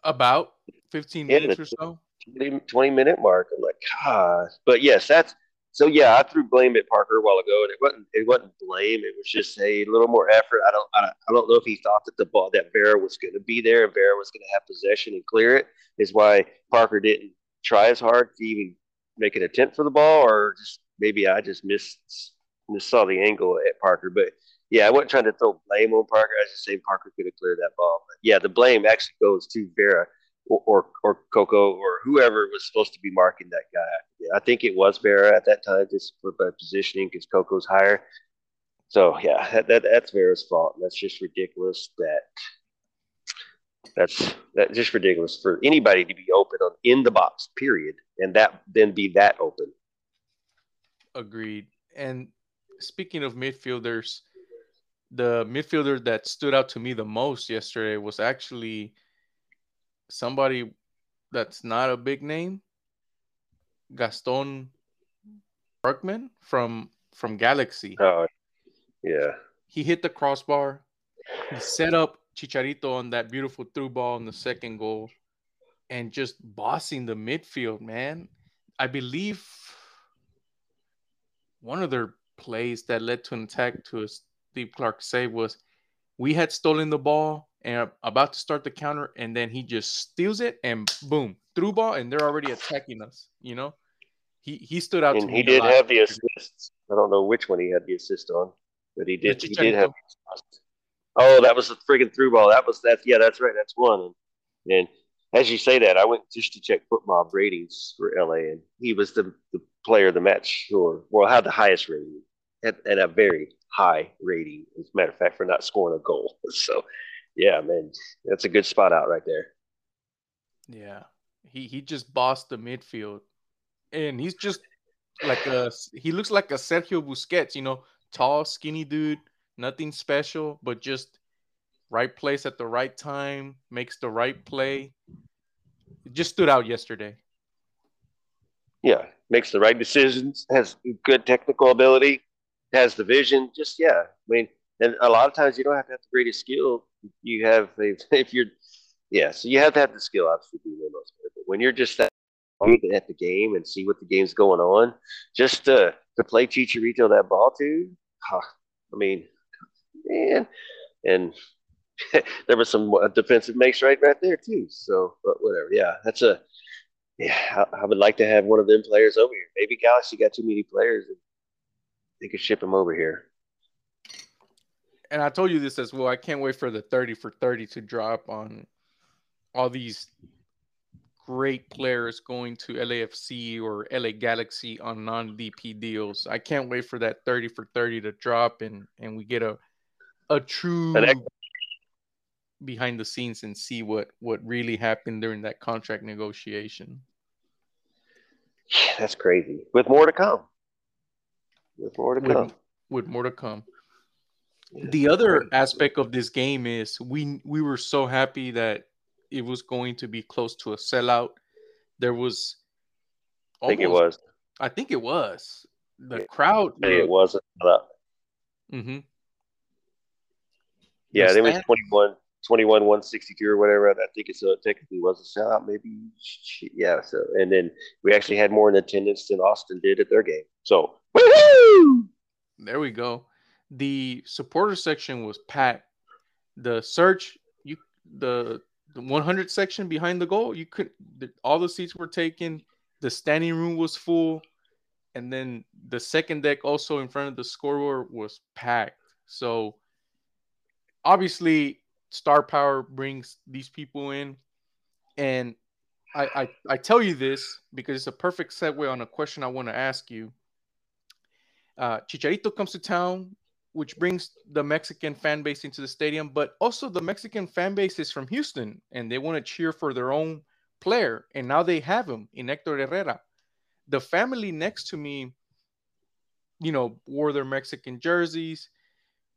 About 15 Yeah, minutes or so. 20, 20 minute mark. I'm like, gosh. But yes, that's so yeah, I threw blame at Parker a while ago, and it wasn't it wasn't blame. It was just a little more effort. I don't I don't, I don't know if he thought that the ball that Vera was going to be there and Vera was going to have possession and clear it. Is why Parker didn't try as hard to even make an attempt for the ball, or just maybe I just missed missed saw the angle at Parker. But yeah, I wasn't trying to throw blame on Parker. I was just saying Parker could have cleared that ball. But yeah, the blame actually goes to Vera or, or or Coco or whoever was supposed to be marking that guy. I think it was Vera at that time, just for by positioning because Coco's higher. So yeah, that, that that's Vera's fault. That's just ridiculous. That that's that's just ridiculous for anybody to be open on in the box, period, and that then be that open. Agreed. And speaking of midfielders, the midfielder that stood out to me the most yesterday was actually somebody that's not a big name, Gaston Brugman from from Galaxy. Oh, yeah, He hit the crossbar. He set up Chicharito on that beautiful through ball in the second goal and just bossing the midfield, man. I believe one of their plays that led to an attack to a Steve Clark save was we had stolen the ball and about to start the counter, and then he just steals it and boom, through ball, and they're already attacking us. You know, he he stood out to and me. he did have the assists. I don't know which one he had the assist on, but he did. He did have. Oh, that was a friggin' through ball. That was that. Yeah, that's right. That's one. And, and as you say that, I went just to check FotMob ratings for LA, and he was the, the player of the match, or well, had the highest rating at, at a very high rating. As a matter of fact, for not scoring a goal. So, yeah, man, that's a good spot out right there. Yeah, he he just bossed the midfield, and he's just like a he looks like a Sergio Busquets, you know, tall, skinny dude, nothing special, but just right place at the right time, makes the right play. It just stood out yesterday. Yeah, makes the right decisions, has good technical ability, has the vision. Just yeah, I mean, and a lot of times you don't have to have the greatest skill. You have if you're yeah, so you have to have the skill obviously to be the most. But when you're just that at the game and see what the game's going on, just to to play Chicharito that ball to, huh, I mean, man, and there was some uh, defensive makes right right there too. So, but whatever. Yeah, that's a yeah. I, I, would like to have one of them players over here. Maybe Galaxy got too many players, and they could ship them over here. And I told you this as well. I can't wait for the thirty for thirty to drop on all these great players going to LAFC or LA Galaxy on non-DP deals. I can't wait for that 30 for 30 to drop and and we get a a true behind the scenes and see what what really happened during that contract negotiation. Yeah, that's crazy. With more to come. With more to with, come. With more to come. The other aspect of this game is we we were so happy that it was going to be close to a sellout. There was almost, I think it was. I think it was. The crowd it wasn't Mm-hmm. Yeah, the it was 21 21 162 or whatever. I think it's a, technically was a sellout, maybe. Yeah. So, and then we actually had more in attendance than Austin did at their game. So, woo There we go. The supporter section was packed. The search, you, the the 100 section behind the goal, you could, the, all the seats were taken. The standing room was full. And then the second deck, also in front of the scoreboard, was packed. So, obviously, star power brings these people in. And I, I, I tell you this because it's a perfect segue on a question I want to ask you. Uh, Chicharito comes to town, which brings the Mexican fan base into the stadium, but also the Mexican fan base is from Houston and they want to cheer for their own player. And now they have him in Hector Herrera. The family next to me, you know, wore their Mexican jerseys.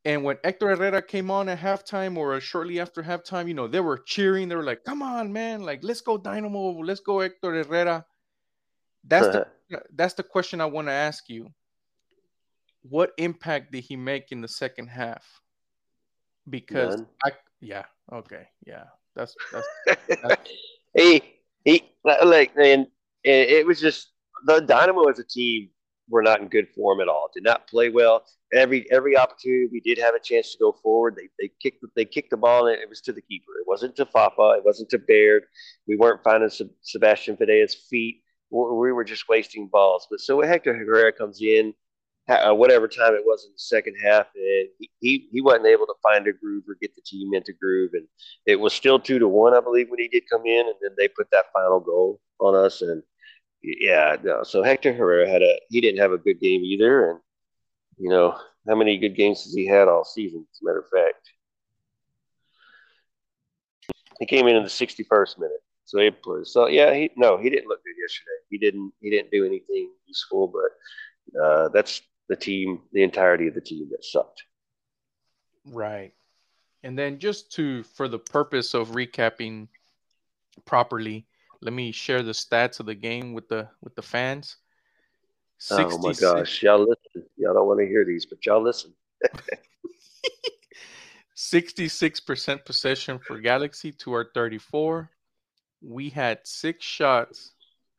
And when Hector Herrera came on at halftime or uh, shortly after halftime, you know, they were cheering. They were like, come on, man. Like, let's go Dynamo. Let's go Hector Herrera. That's the uh, that's the question I want to ask you. What impact did he make in the second half? Because None. I yeah, okay, yeah. That's that's, that's... he he like and it was just the Dynamo as a team were not in good form at all. Did not play well. Every every opportunity we did have a chance to go forward, they they kicked they kicked the ball and it was to the keeper. It wasn't to Fafa. It wasn't to Baird. We weren't finding Sebastian Ferreira's feet. We were just wasting balls. But so Hector Herrera comes in, uh, whatever time it was in the second half, and he, he wasn't able to find a groove or get the team into groove. And it was still two to one, I believe, when he did come in, and then they put that final goal on us. And yeah, no. So Hector Herrera had a he didn't have a good game either, and you know how many good games has he had all season? As a matter of fact, he came in in the sixty first minute. So he so yeah he no he didn't look good yesterday. He didn't he didn't do anything useful, but uh, that's the team, the entirety of the team that sucked. Right. And then just to for the purpose of recapping properly, let me share the stats of the game with the with the fans. 66... Oh my gosh, y'all listen. Y'all don't want to hear these, but y'all listen. 66% possession for Galaxy to our 34. We had six shots.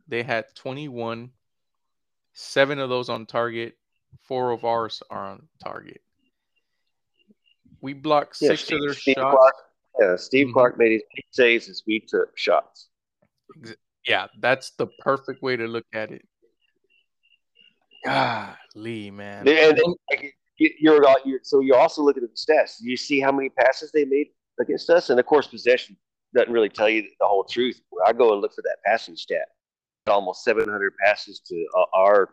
They had 21. Seven of those on target. Four of ours are on target. We blocked yeah, six Steve, of their Steve shots. Clark, yeah, Steve mm-hmm. Clark made his saves as we took shots. Yeah, that's the perfect way to look at it. Golly, man. And, you're, you're, so you also look at the stats. You see how many passes they made against us, and of course, possession doesn't really tell you the whole truth. I go and look for that passing stat. Almost 700 passes to uh, our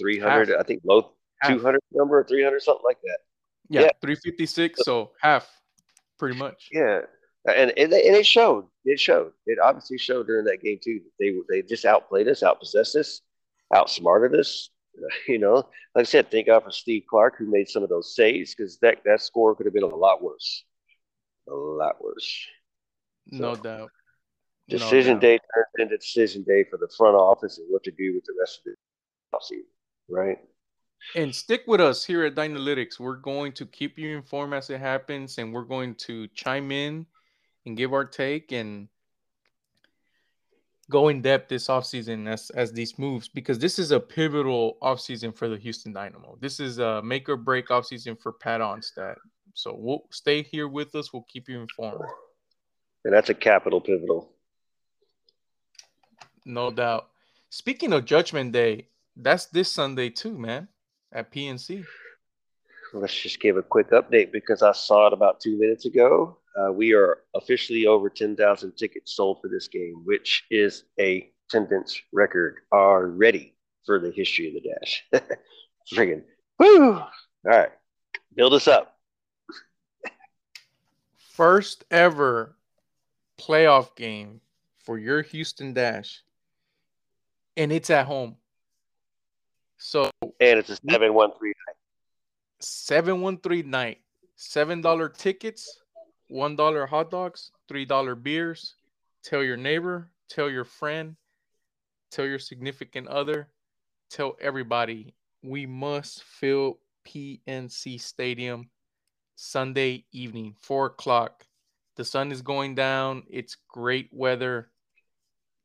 300, half. I think low 200 number or 300, something like that. Yeah, yeah. 356. So half, pretty much. Yeah, and and, and it showed. It showed. It obviously showed during that game too. They they just outplayed us, outpossessed us, outsmarted us. You know, like I said, thank God for Steve Clark who made some of those saves because that that score could have been a lot worse, a lot worse. So, no doubt. Decision doubt. day turned into decision day for the front office and what to do with the rest of the offseason, right? And stick with us here at Dynalytics. We're going to keep you informed as it happens, and we're going to chime in and give our take and go in depth this offseason as as these moves because this is a pivotal offseason for the Houston Dynamo. This is a make or break offseason for Pat Onstad. So we'll stay here with us. We'll keep you informed. And that's a capital pivotal. No doubt. Speaking of Judgment Day, that's this Sunday too, man, at PNC. Let's just give a quick update because I saw it about two minutes ago. Uh, we are officially over 10,000 tickets sold for this game, which is a attendance record already for the history of the Dash. Friggin' woo! All right, build us up. First ever playoff game for your Houston Dash, and it's at home. So and it's a seven one three night. Seven one three night. Seven dollar tickets one dollar hot dogs, three dollar beers. Tell your neighbor, tell your friend, tell your significant other, tell everybody. We must fill PNC Stadium Sunday evening, four o'clock. The sun is going down. It's great weather.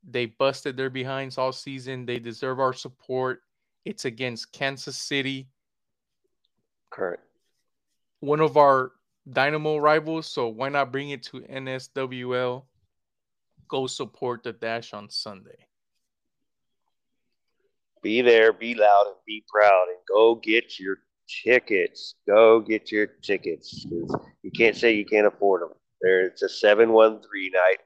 They busted their behinds all season. They deserve our support. It's against Kansas City. Correct. One of our Dynamo rivals, so why not bring it to NWSL? Go support the Dash on Sunday. Be there, be loud, and be proud, and go get your tickets. Go get your tickets. You can't say you can't afford them. There, it's a seven-one-three night.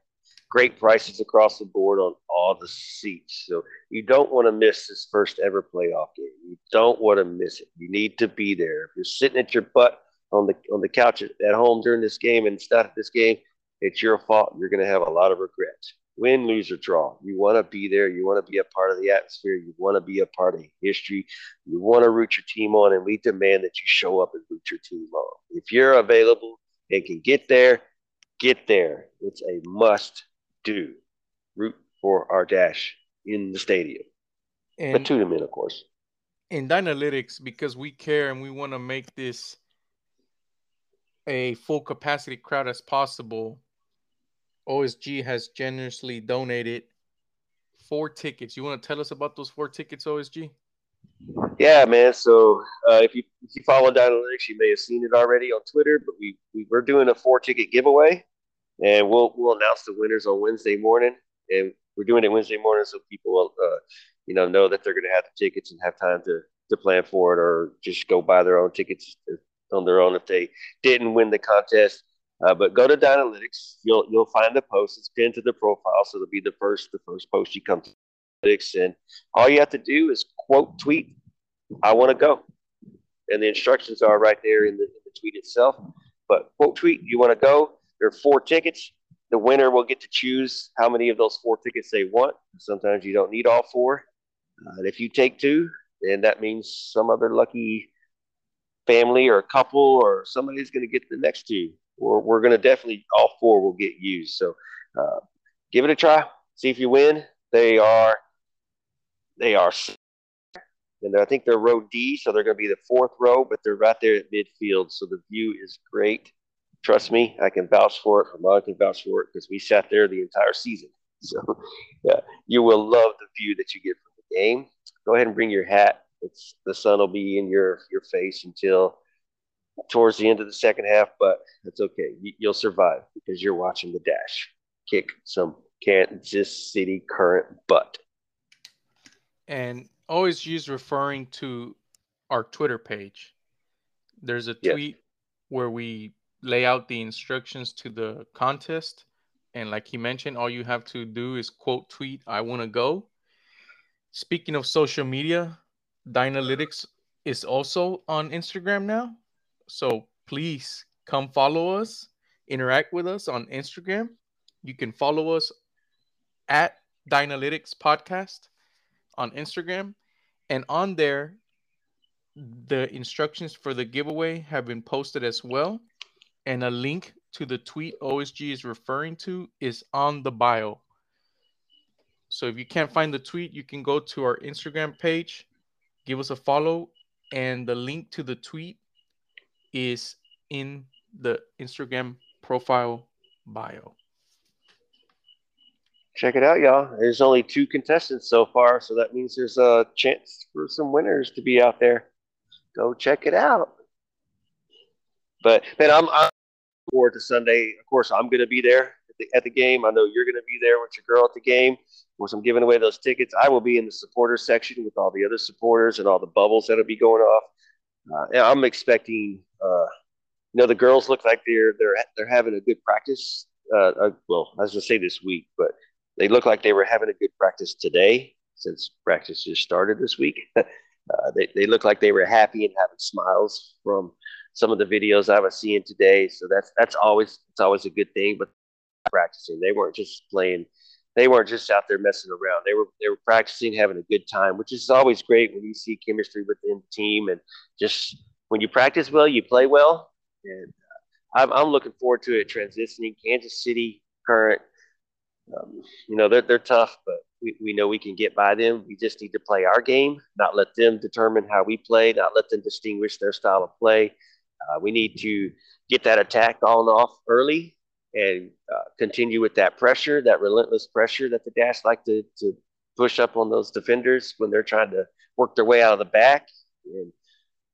Great prices across the board on all the seats. So you don't want to miss this first ever playoff game. You don't want to miss it. You need to be there. If you're sitting at your butt on the on the couch at, at home during this game and start this game, it's your fault. You're going to have a lot of regret. Win, lose, or draw. You want to be there. You want to be a part of the atmosphere. You want to be a part of history. You want to root your team on, and we demand that you show up and root your team on. If you're available and can get there, get there. It's a must do. Root for our dash in the stadium. And but to them in, of course. In Dynalytics, because we care and we want to make this a full capacity crowd as possible, OSG has generously donated four tickets. You want to tell us about those four tickets, OSG? Yeah, man. So uh, if you if you follow Dynalytics, you may have seen it already on Twitter. But we, we we're doing a four ticket giveaway, and we'll we'll announce the winners on Wednesday morning. And we're doing it Wednesday morning so people uh, you know, know that they're going to have the tickets and have time to to plan for it, or just go buy their own tickets on their own if they didn't win the contest. Uh, but go to Dynalytics. You'll you'll find the post. It's pinned to the profile, so it'll be the first the first post you come to Dynalytics, and all you have to do is quote tweet, "I want to go," and the instructions are right there in the, in the tweet itself. But quote tweet, you want to go. There are four tickets. The winner will get to choose how many of those four tickets they want. Sometimes you don't need all four. Uh, if you take two, then that means some other lucky family or a couple or somebody's going to get the next two. Or we're going to definitely all four will get used. So uh, give it a try. See if you win. They are they are and I think they're row D, so they're going to be the fourth row, but they're right there at midfield, so the view is great. Trust me, I can vouch for it. Ramon can vouch for it because we sat there the entire season. So, yeah, you will love the view that you get from the game. Go ahead and bring your hat it's the sun will be in your your face until towards the end of the second half, but that's okay. You, you'll survive because you're watching the dash kick some Kansas City current butt. And always use referring to our Twitter page. There's a tweet yes. where we lay out the instructions to the contest. And like he mentioned, all you have to do is quote tweet, I want to go. Speaking of social media, Dynalytics is also on Instagram now. So please come follow us, interact with us on Instagram. You can follow us at Dynalytics Podcast on Instagram. And on there, the instructions for the giveaway have been posted as well. And a link to the tweet OSG is referring to is on the bio. So if you can't find the tweet, you can go to our Instagram page give us a follow. And the link to the tweet is in the Instagram profile bio. Check it out, y'all. There's only two contestants so far, so that means there's a chance for some winners to be out there. Go check it out. But man, I'm, I'm forward to Sunday. Of course, I'm going to be there at the game. I know you're going to be there with your girl at the game. Once I'm giving away those tickets. I will be in the supporters section with all the other supporters and all the bubbles that'll be going off. Uh, I'm expecting. Uh, you know, the girls look like they're they're they're having a good practice. Uh, uh, well, I was gonna say this week, but they look like they were having a good practice today since practice just started this week. uh, they they look like they were happy and having smiles from some of the videos I was seeing today. So that's that's always it's always a good thing. But practicing, they weren't just playing. They weren't just out there messing around. They were they were practicing, having a good time, which is always great when you see chemistry within the team and just when you practice well, you play well. And uh, I'm I'm looking forward to it transitioning Kansas City current. Um, you know they're they're tough, but we, we know we can get by them. We just need to play our game, not let them determine how we play, not let them distinguish their style of play. Uh, we need to get that attack on off early and uh, continue with that pressure, that relentless pressure that the Dash like to, to push up on those defenders when they're trying to work their way out of the back. And,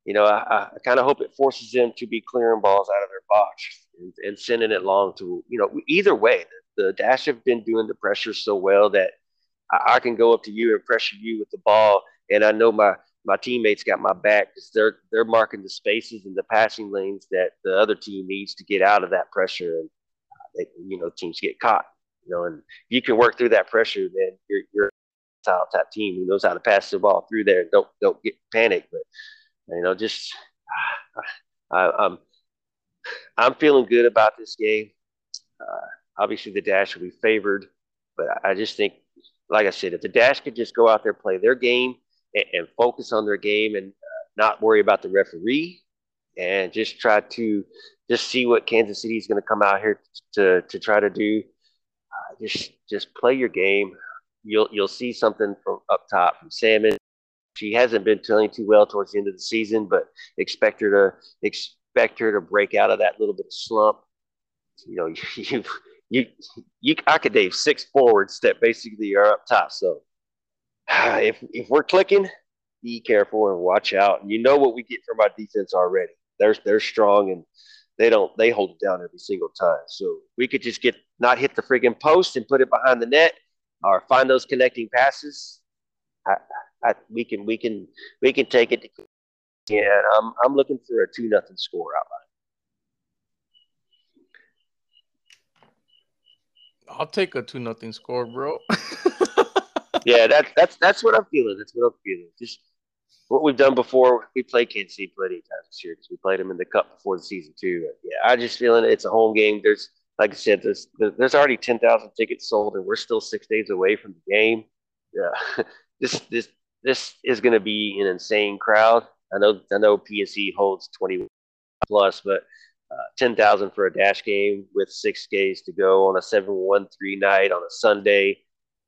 you know, I, I kind of hope it forces them to be clearing balls out of their box and, and sending it long to, you know, either way, the, the Dash have been doing the pressure so well that I, I can go up to you and pressure you with the ball. And I know my, my teammates got my back because they're they're marking the spaces and the passing lanes that the other team needs to get out of that pressure, and they, you know teams get caught. You know, and you can work through that pressure, then you're you're a top top team who knows how to pass the ball through there. Don't don't get panicked, but you know just I, I'm I'm feeling good about this game. Uh, obviously, the Dash will be favored, but I just think, like I said, if the Dash could just go out there play their game and, and focus on their game and uh, not worry about the referee and just try to just see what Kansas City is going to come out here to to try to do. Uh, just just play your game. You'll you'll see something from up top from Salmon. She hasn't been playing too well towards the end of the season, but expect her to expect her to break out of that little bit of slump. You know, you you you Akadave six forwards that basically are up top. So if if we're clicking, be careful and watch out. And You know what we get from our defense already. They're they're strong and they don't they hold it down every single time. So we could just get not hit the friggin' post and put it behind the net, or find those connecting passes. I, I, we can we can we can take it. To, yeah, I'm I'm looking for a two nothing score outline. I'll take a two nothing score, bro. yeah, that's that's that's what I'm feeling. That's what I'm feeling. Just what we've done before. We played Kansas City plenty of times this year because we played them in the Cup before the season too. Yeah, I just feeling it's a home game. There's like I said, there's there's already ten thousand tickets sold, and we're still six days away from the game. Yeah, this this this is going to be an insane crowd. I know I know PNC holds twenty plus, but uh, ten thousand for a dash game with six days to go on a seven one three night on a Sunday.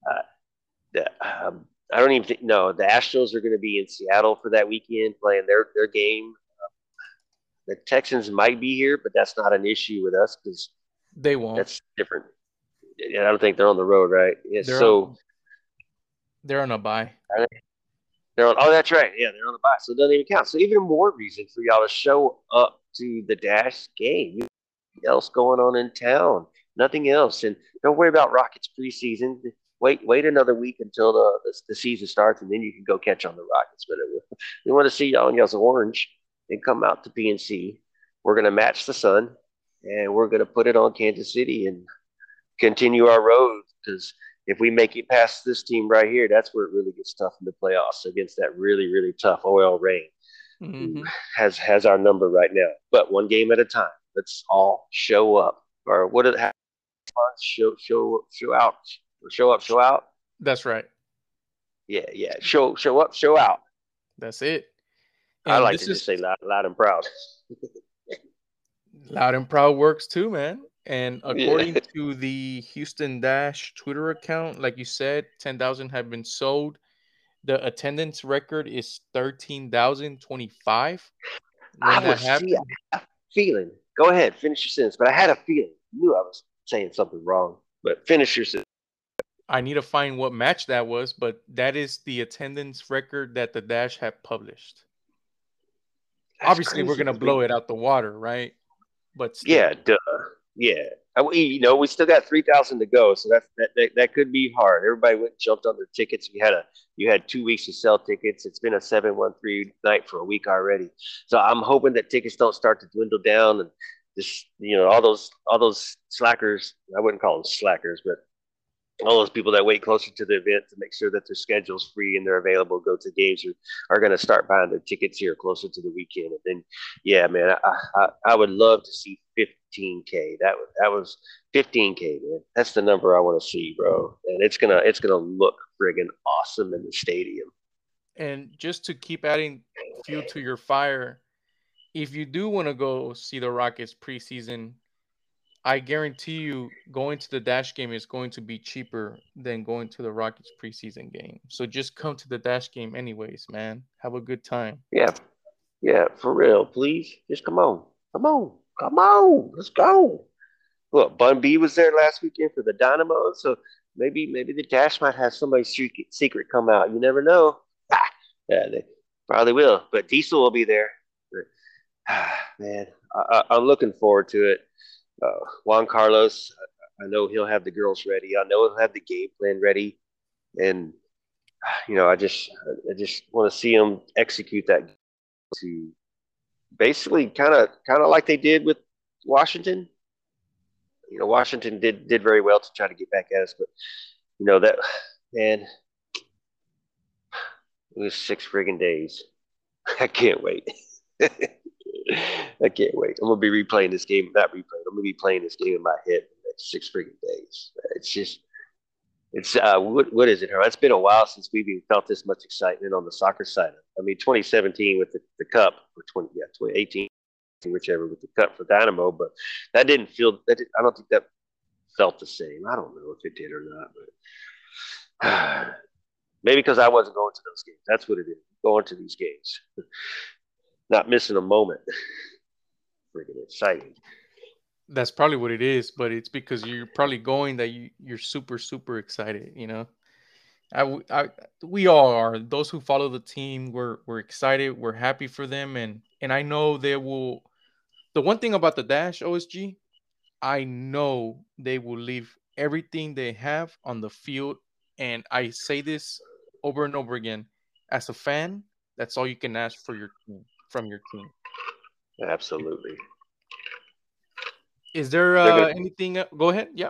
Uh, um, I don't even think no. The Astros are going to be in Seattle for that weekend playing their their game. Uh, the Texans might be here, but that's not an issue with us because they won't. That's different. I don't think they're on the road, right? Yeah, they're so on, they're on a bye. They're on. Oh, that's right. Yeah, they're on the bye. so it doesn't even count. So even more reason for y'all to show up to the Dash game. Nothing else going on in town. Nothing else, and don't worry about Rockets preseason wait wait another week until the, the, the season starts, and then you can go catch on the Rockets. But it, we want to see y'all in y'all's orange and come out to PNC. We're going to match the sun, and we're going to put it on Kansas City and continue our road because if we make it past this team right here, that's where it really gets tough in the playoffs against that really really tough OL Reign. Mm-hmm. Has has our number right now, but one game at a time. Let's all show up, or what it show show show out show up, show out. That's right. Yeah, yeah. Show show up, show out. That's it. And I like to is... just say loud, loud and proud. loud and proud works too, man. And according yeah. to the Houston Dash Twitter account, like you said, ten thousand have been sold. the attendance record is 13,025. I was see, I had a feeling. Go ahead, finish your sentence. But I had a feeling. I knew I was saying something wrong. But finish your sentence. I need to find what match that was, but that is the attendance record that the Dash have published. That's Obviously, we're gonna blow it out the water, right? But still. yeah, duh. yeah. We, you know, we still got three thousand to go, so that, that that could be hard. Everybody went and jumped on their tickets. We had a you had two weeks to sell tickets. It's been a seven one three night for a week already. So I'm hoping that tickets don't start to dwindle down and just you know all those all those slackers. I wouldn't call them slackers, but all those people that wait closer to the event to make sure that their schedule's free and they're available go to games are, are going to start buying their tickets here closer to the weekend. And then yeah man I, I, I would love to see 15k that was that was 15k man. That's the number i want to see bro. And it's gonna it's gonna look friggin awesome in the stadium. And just to keep adding fuel to your fire if you do want to go see the rockets preseason I guarantee you, going to the Dash game is going to be cheaper than going to the Rockets preseason game. So just come to the Dash game, anyways, man. Have a good time. Yeah, yeah, for real. Please, just come on, come on, come on. Let's go. Look, Bun B was there last weekend for the Dynamo, so maybe maybe the Dash might have somebody's secret come out. You never know. Ah, yeah, they probably will. But Diesel will be there. Man, I, I'm looking forward to it uh, Juan Carlos, I know he'll have the girls ready. I know he'll have the game plan ready, and you know, I just I just want to see him execute that to basically kind of kind of like they did with Washington. You know, Washington did did very well to try to get back at us, but you know that man, it was six friggin' days. I can't wait. I can't wait. I'm gonna be replaying this game, not replaying. I'm gonna be playing this game in my head for the next six freaking days. It's just, it's uh, what what is it? it? It's been a while since we've even felt this much excitement on the soccer side. I mean, 2017 with the, the cup, or 20 yeah, 2018, whichever with the cup for Dynamo, but that didn't feel that. Did, I don't think that felt the same. I don't know if it did or not, but maybe because I wasn't going to those games. That's what it is. Going to these games not missing a moment. Freaking exciting. That's probably what it is, but it's because you're probably going that you, you're super, super excited, you know? I, I, we all are. Those who follow the team, we're, we're excited. We're happy for them. And, and I know they will. The one thing about the Dash OSG, I know they will leave everything they have on the field. And I say this over and over again. As a fan, that's all you can ask for your team from your team. Absolutely. Is there uh, gonna, anything? Uh, go ahead. Yeah.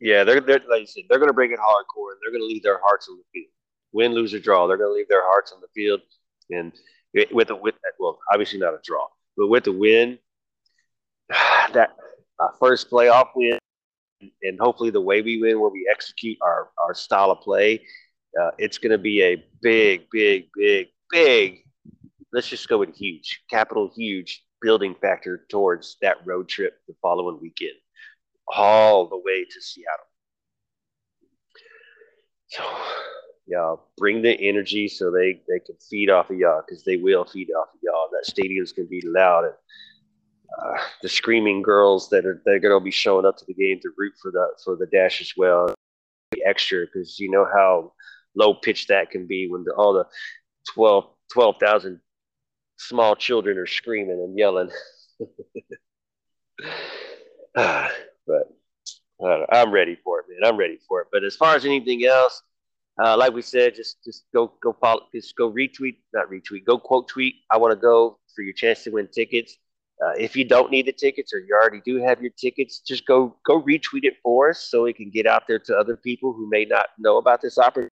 Yeah, they're, they're like you said, they're going to bring it hardcore, and they're going to leave their hearts on the field. Win, lose, or draw, they're going to leave their hearts on the field, and with a with well, obviously not a draw, but with the win, that uh, first playoff win, and hopefully the way we win, where we execute our our style of play, uh, it's going to be a big, big, big, big let's just go with huge, capital huge building factor towards that road trip the following weekend, all the way to Seattle. So, y'all bring the energy so they, they can feed off of y'all because they will feed off of y'all. That stadium's going to be loud. And uh, the screaming girls that are they're going to be showing up to the game to root for the for the dash as well. Extra because you know how low pitch that can be when the, all the 12 12,000 small children are screaming and yelling. but uh, I'm ready for it, man. I'm ready for it. But as far as anything else, uh, like we said, just just go go follow, just go retweet, not retweet, go quote tweet. I want to go for your chance to win tickets. Uh, if you don't need the tickets or you already do have your tickets, just go go retweet it for us so it can get out there to other people who may not know about this opportunity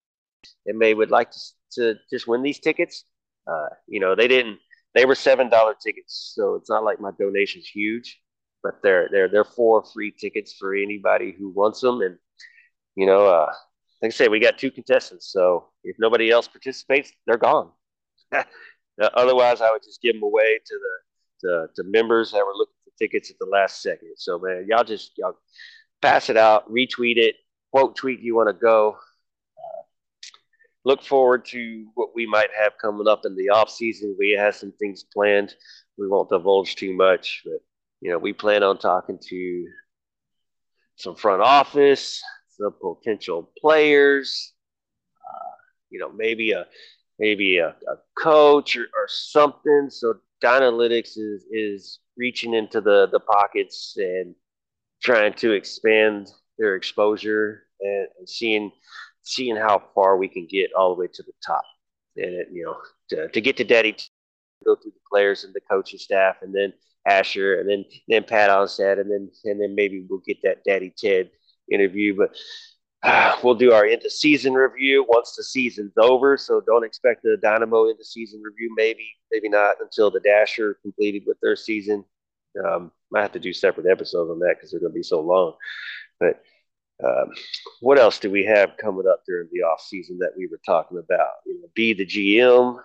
and may would like to, to just win these tickets. Uh, you know, they didn't they were seven dollar tickets, so it's not like my donation's huge, but they're they're they're four free tickets for anybody who wants them. And you know, uh, like I say, we got two contestants, so if nobody else participates, they're gone. Otherwise, I would just give them away to the to, to members that were looking for tickets at the last second. So man, y'all just y'all pass it out, retweet it, quote tweet you want to go. Look forward to what we might have coming up in the off season. We have some things planned. We won't divulge too much, but you know, we plan on talking to some front office, some potential players, uh, you know, maybe a maybe a, a coach or, or something. So Dynalytics is is reaching into the the pockets and trying to expand their exposure and, and seeing seeing how far we can get all the way to the top. And it, you know, to, to get to Daddy, go through the players and the coaching staff, and then Asher, and then then Pat on Onstad, and then and then maybe we'll get that Daddy Ted interview. But uh, we'll do our end of season review once the season's over. So don't expect the Dynamo end of season review. Maybe maybe not until the Dasher completed with their season. Um, I have to do separate episodes on that because they're going to be so long. But um, what else do we have coming up during the off season that we were talking about? You know, be the GM, uh,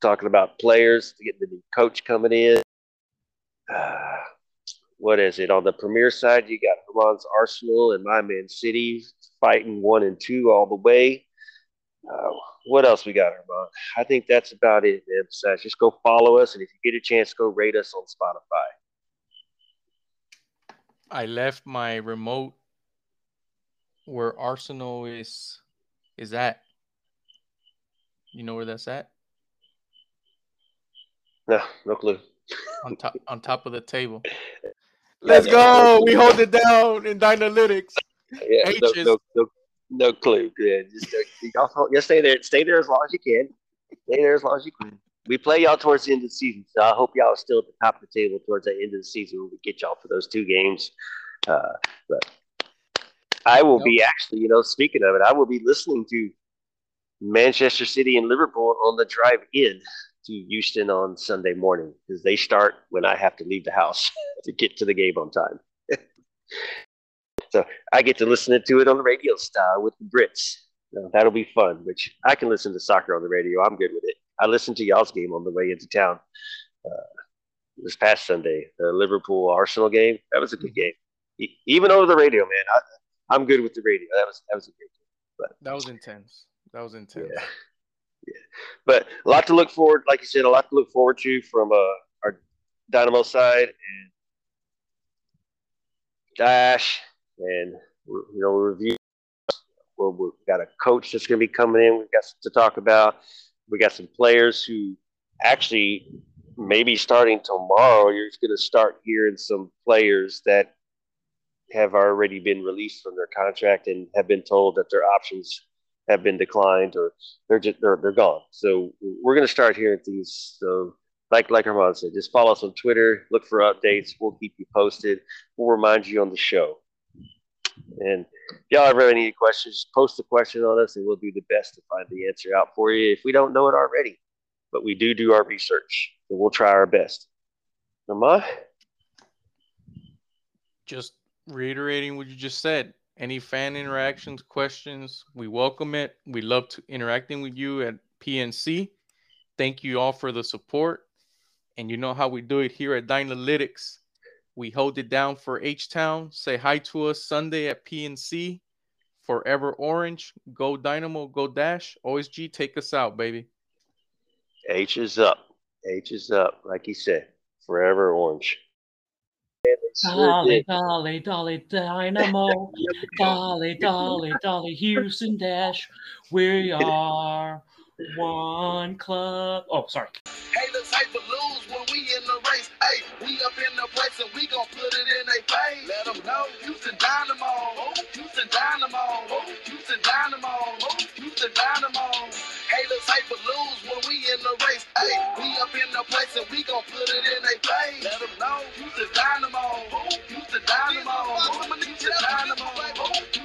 talking about players, getting the new coach coming in. Uh, what is it on the premier side? You got Herman's Arsenal and my man City fighting one and two all the way. Uh, what else we got, Herman? I think that's about it. Man. Just go follow us, and if you get a chance, go rate us on Spotify. I left my remote where Arsenal is is at. You know where that's at? No, no clue. On top on top of the table. Let's go. We hold it down in Dynalytics. Yeah, no, H's. no, no, no clue. Yeah, just, y'all, just stay there. Stay there as long as you can. Stay there as long as you can. We play y'all towards the end of the season, so I hope y'all are still at the top of the table towards the end of the season when we get y'all for those two games. Uh, but I will be actually, you know, speaking of it, I will be listening to Manchester City and Liverpool on the drive in to Houston on Sunday morning because they start when I have to leave the house to get to the game on time. so I get to listen to it on the radio style with the Brits. So that'll be fun, which I can listen to soccer on the radio. I'm good with it. I listened to y'all's game on the way into town uh, this past Sunday, the Liverpool Arsenal game. That was a good game. E- even over the radio, man. I, I'm good with the radio. That was that was a great game. But That was intense. That was intense. yeah. Yeah. But a lot to look forward, like you said, a lot to look forward to from uh, our Dynamo side and Dash, and you know, review. Well, we've got a coach that's going to be coming in. We've got to talk about. We got some players who actually maybe starting tomorrow. You're going to start hearing some players that have already been released from their contract and have been told that their options have been declined or they're just they're, they're gone. So we're going to start hearing things. So like like Armand said, just follow us on Twitter, look for updates. We'll keep you posted. We'll remind you on the show. And if y'all ever have any questions, post a question on us, and we'll do the best to find the answer out for you if we don't know it already. But we do do our research, and we'll try our best. Armand? Just reiterating what you just said. Any fan interactions, questions, we welcome it. We love to interacting with you at PNC. Thank you all for the support. And you know how we do it here at Dynalytics. We hold it down for H Town. Say hi to us Sunday at PNC. Forever Orange. Go Dynamo. Go Dash. OSG, take us out, baby. H is up. H is up, like he said. Forever orange. Dolly, Dolly, Dolly, Dynamo, Dolly, Dolly, Dolly, Houston Dash. We are one club. Oh, sorry. Haters hate but lose when we in the race. Hey, we up in the place and we gon' put it in they face. Let them know Houston Dynamo, Houston Dynamo, Houston Dynamo, Houston Dynamo. Haters hate but lose when we in the race. Hey, we up in the place and we gon' put it in their place. Let them know you the dynamo. You the dynamo. You the dynamo.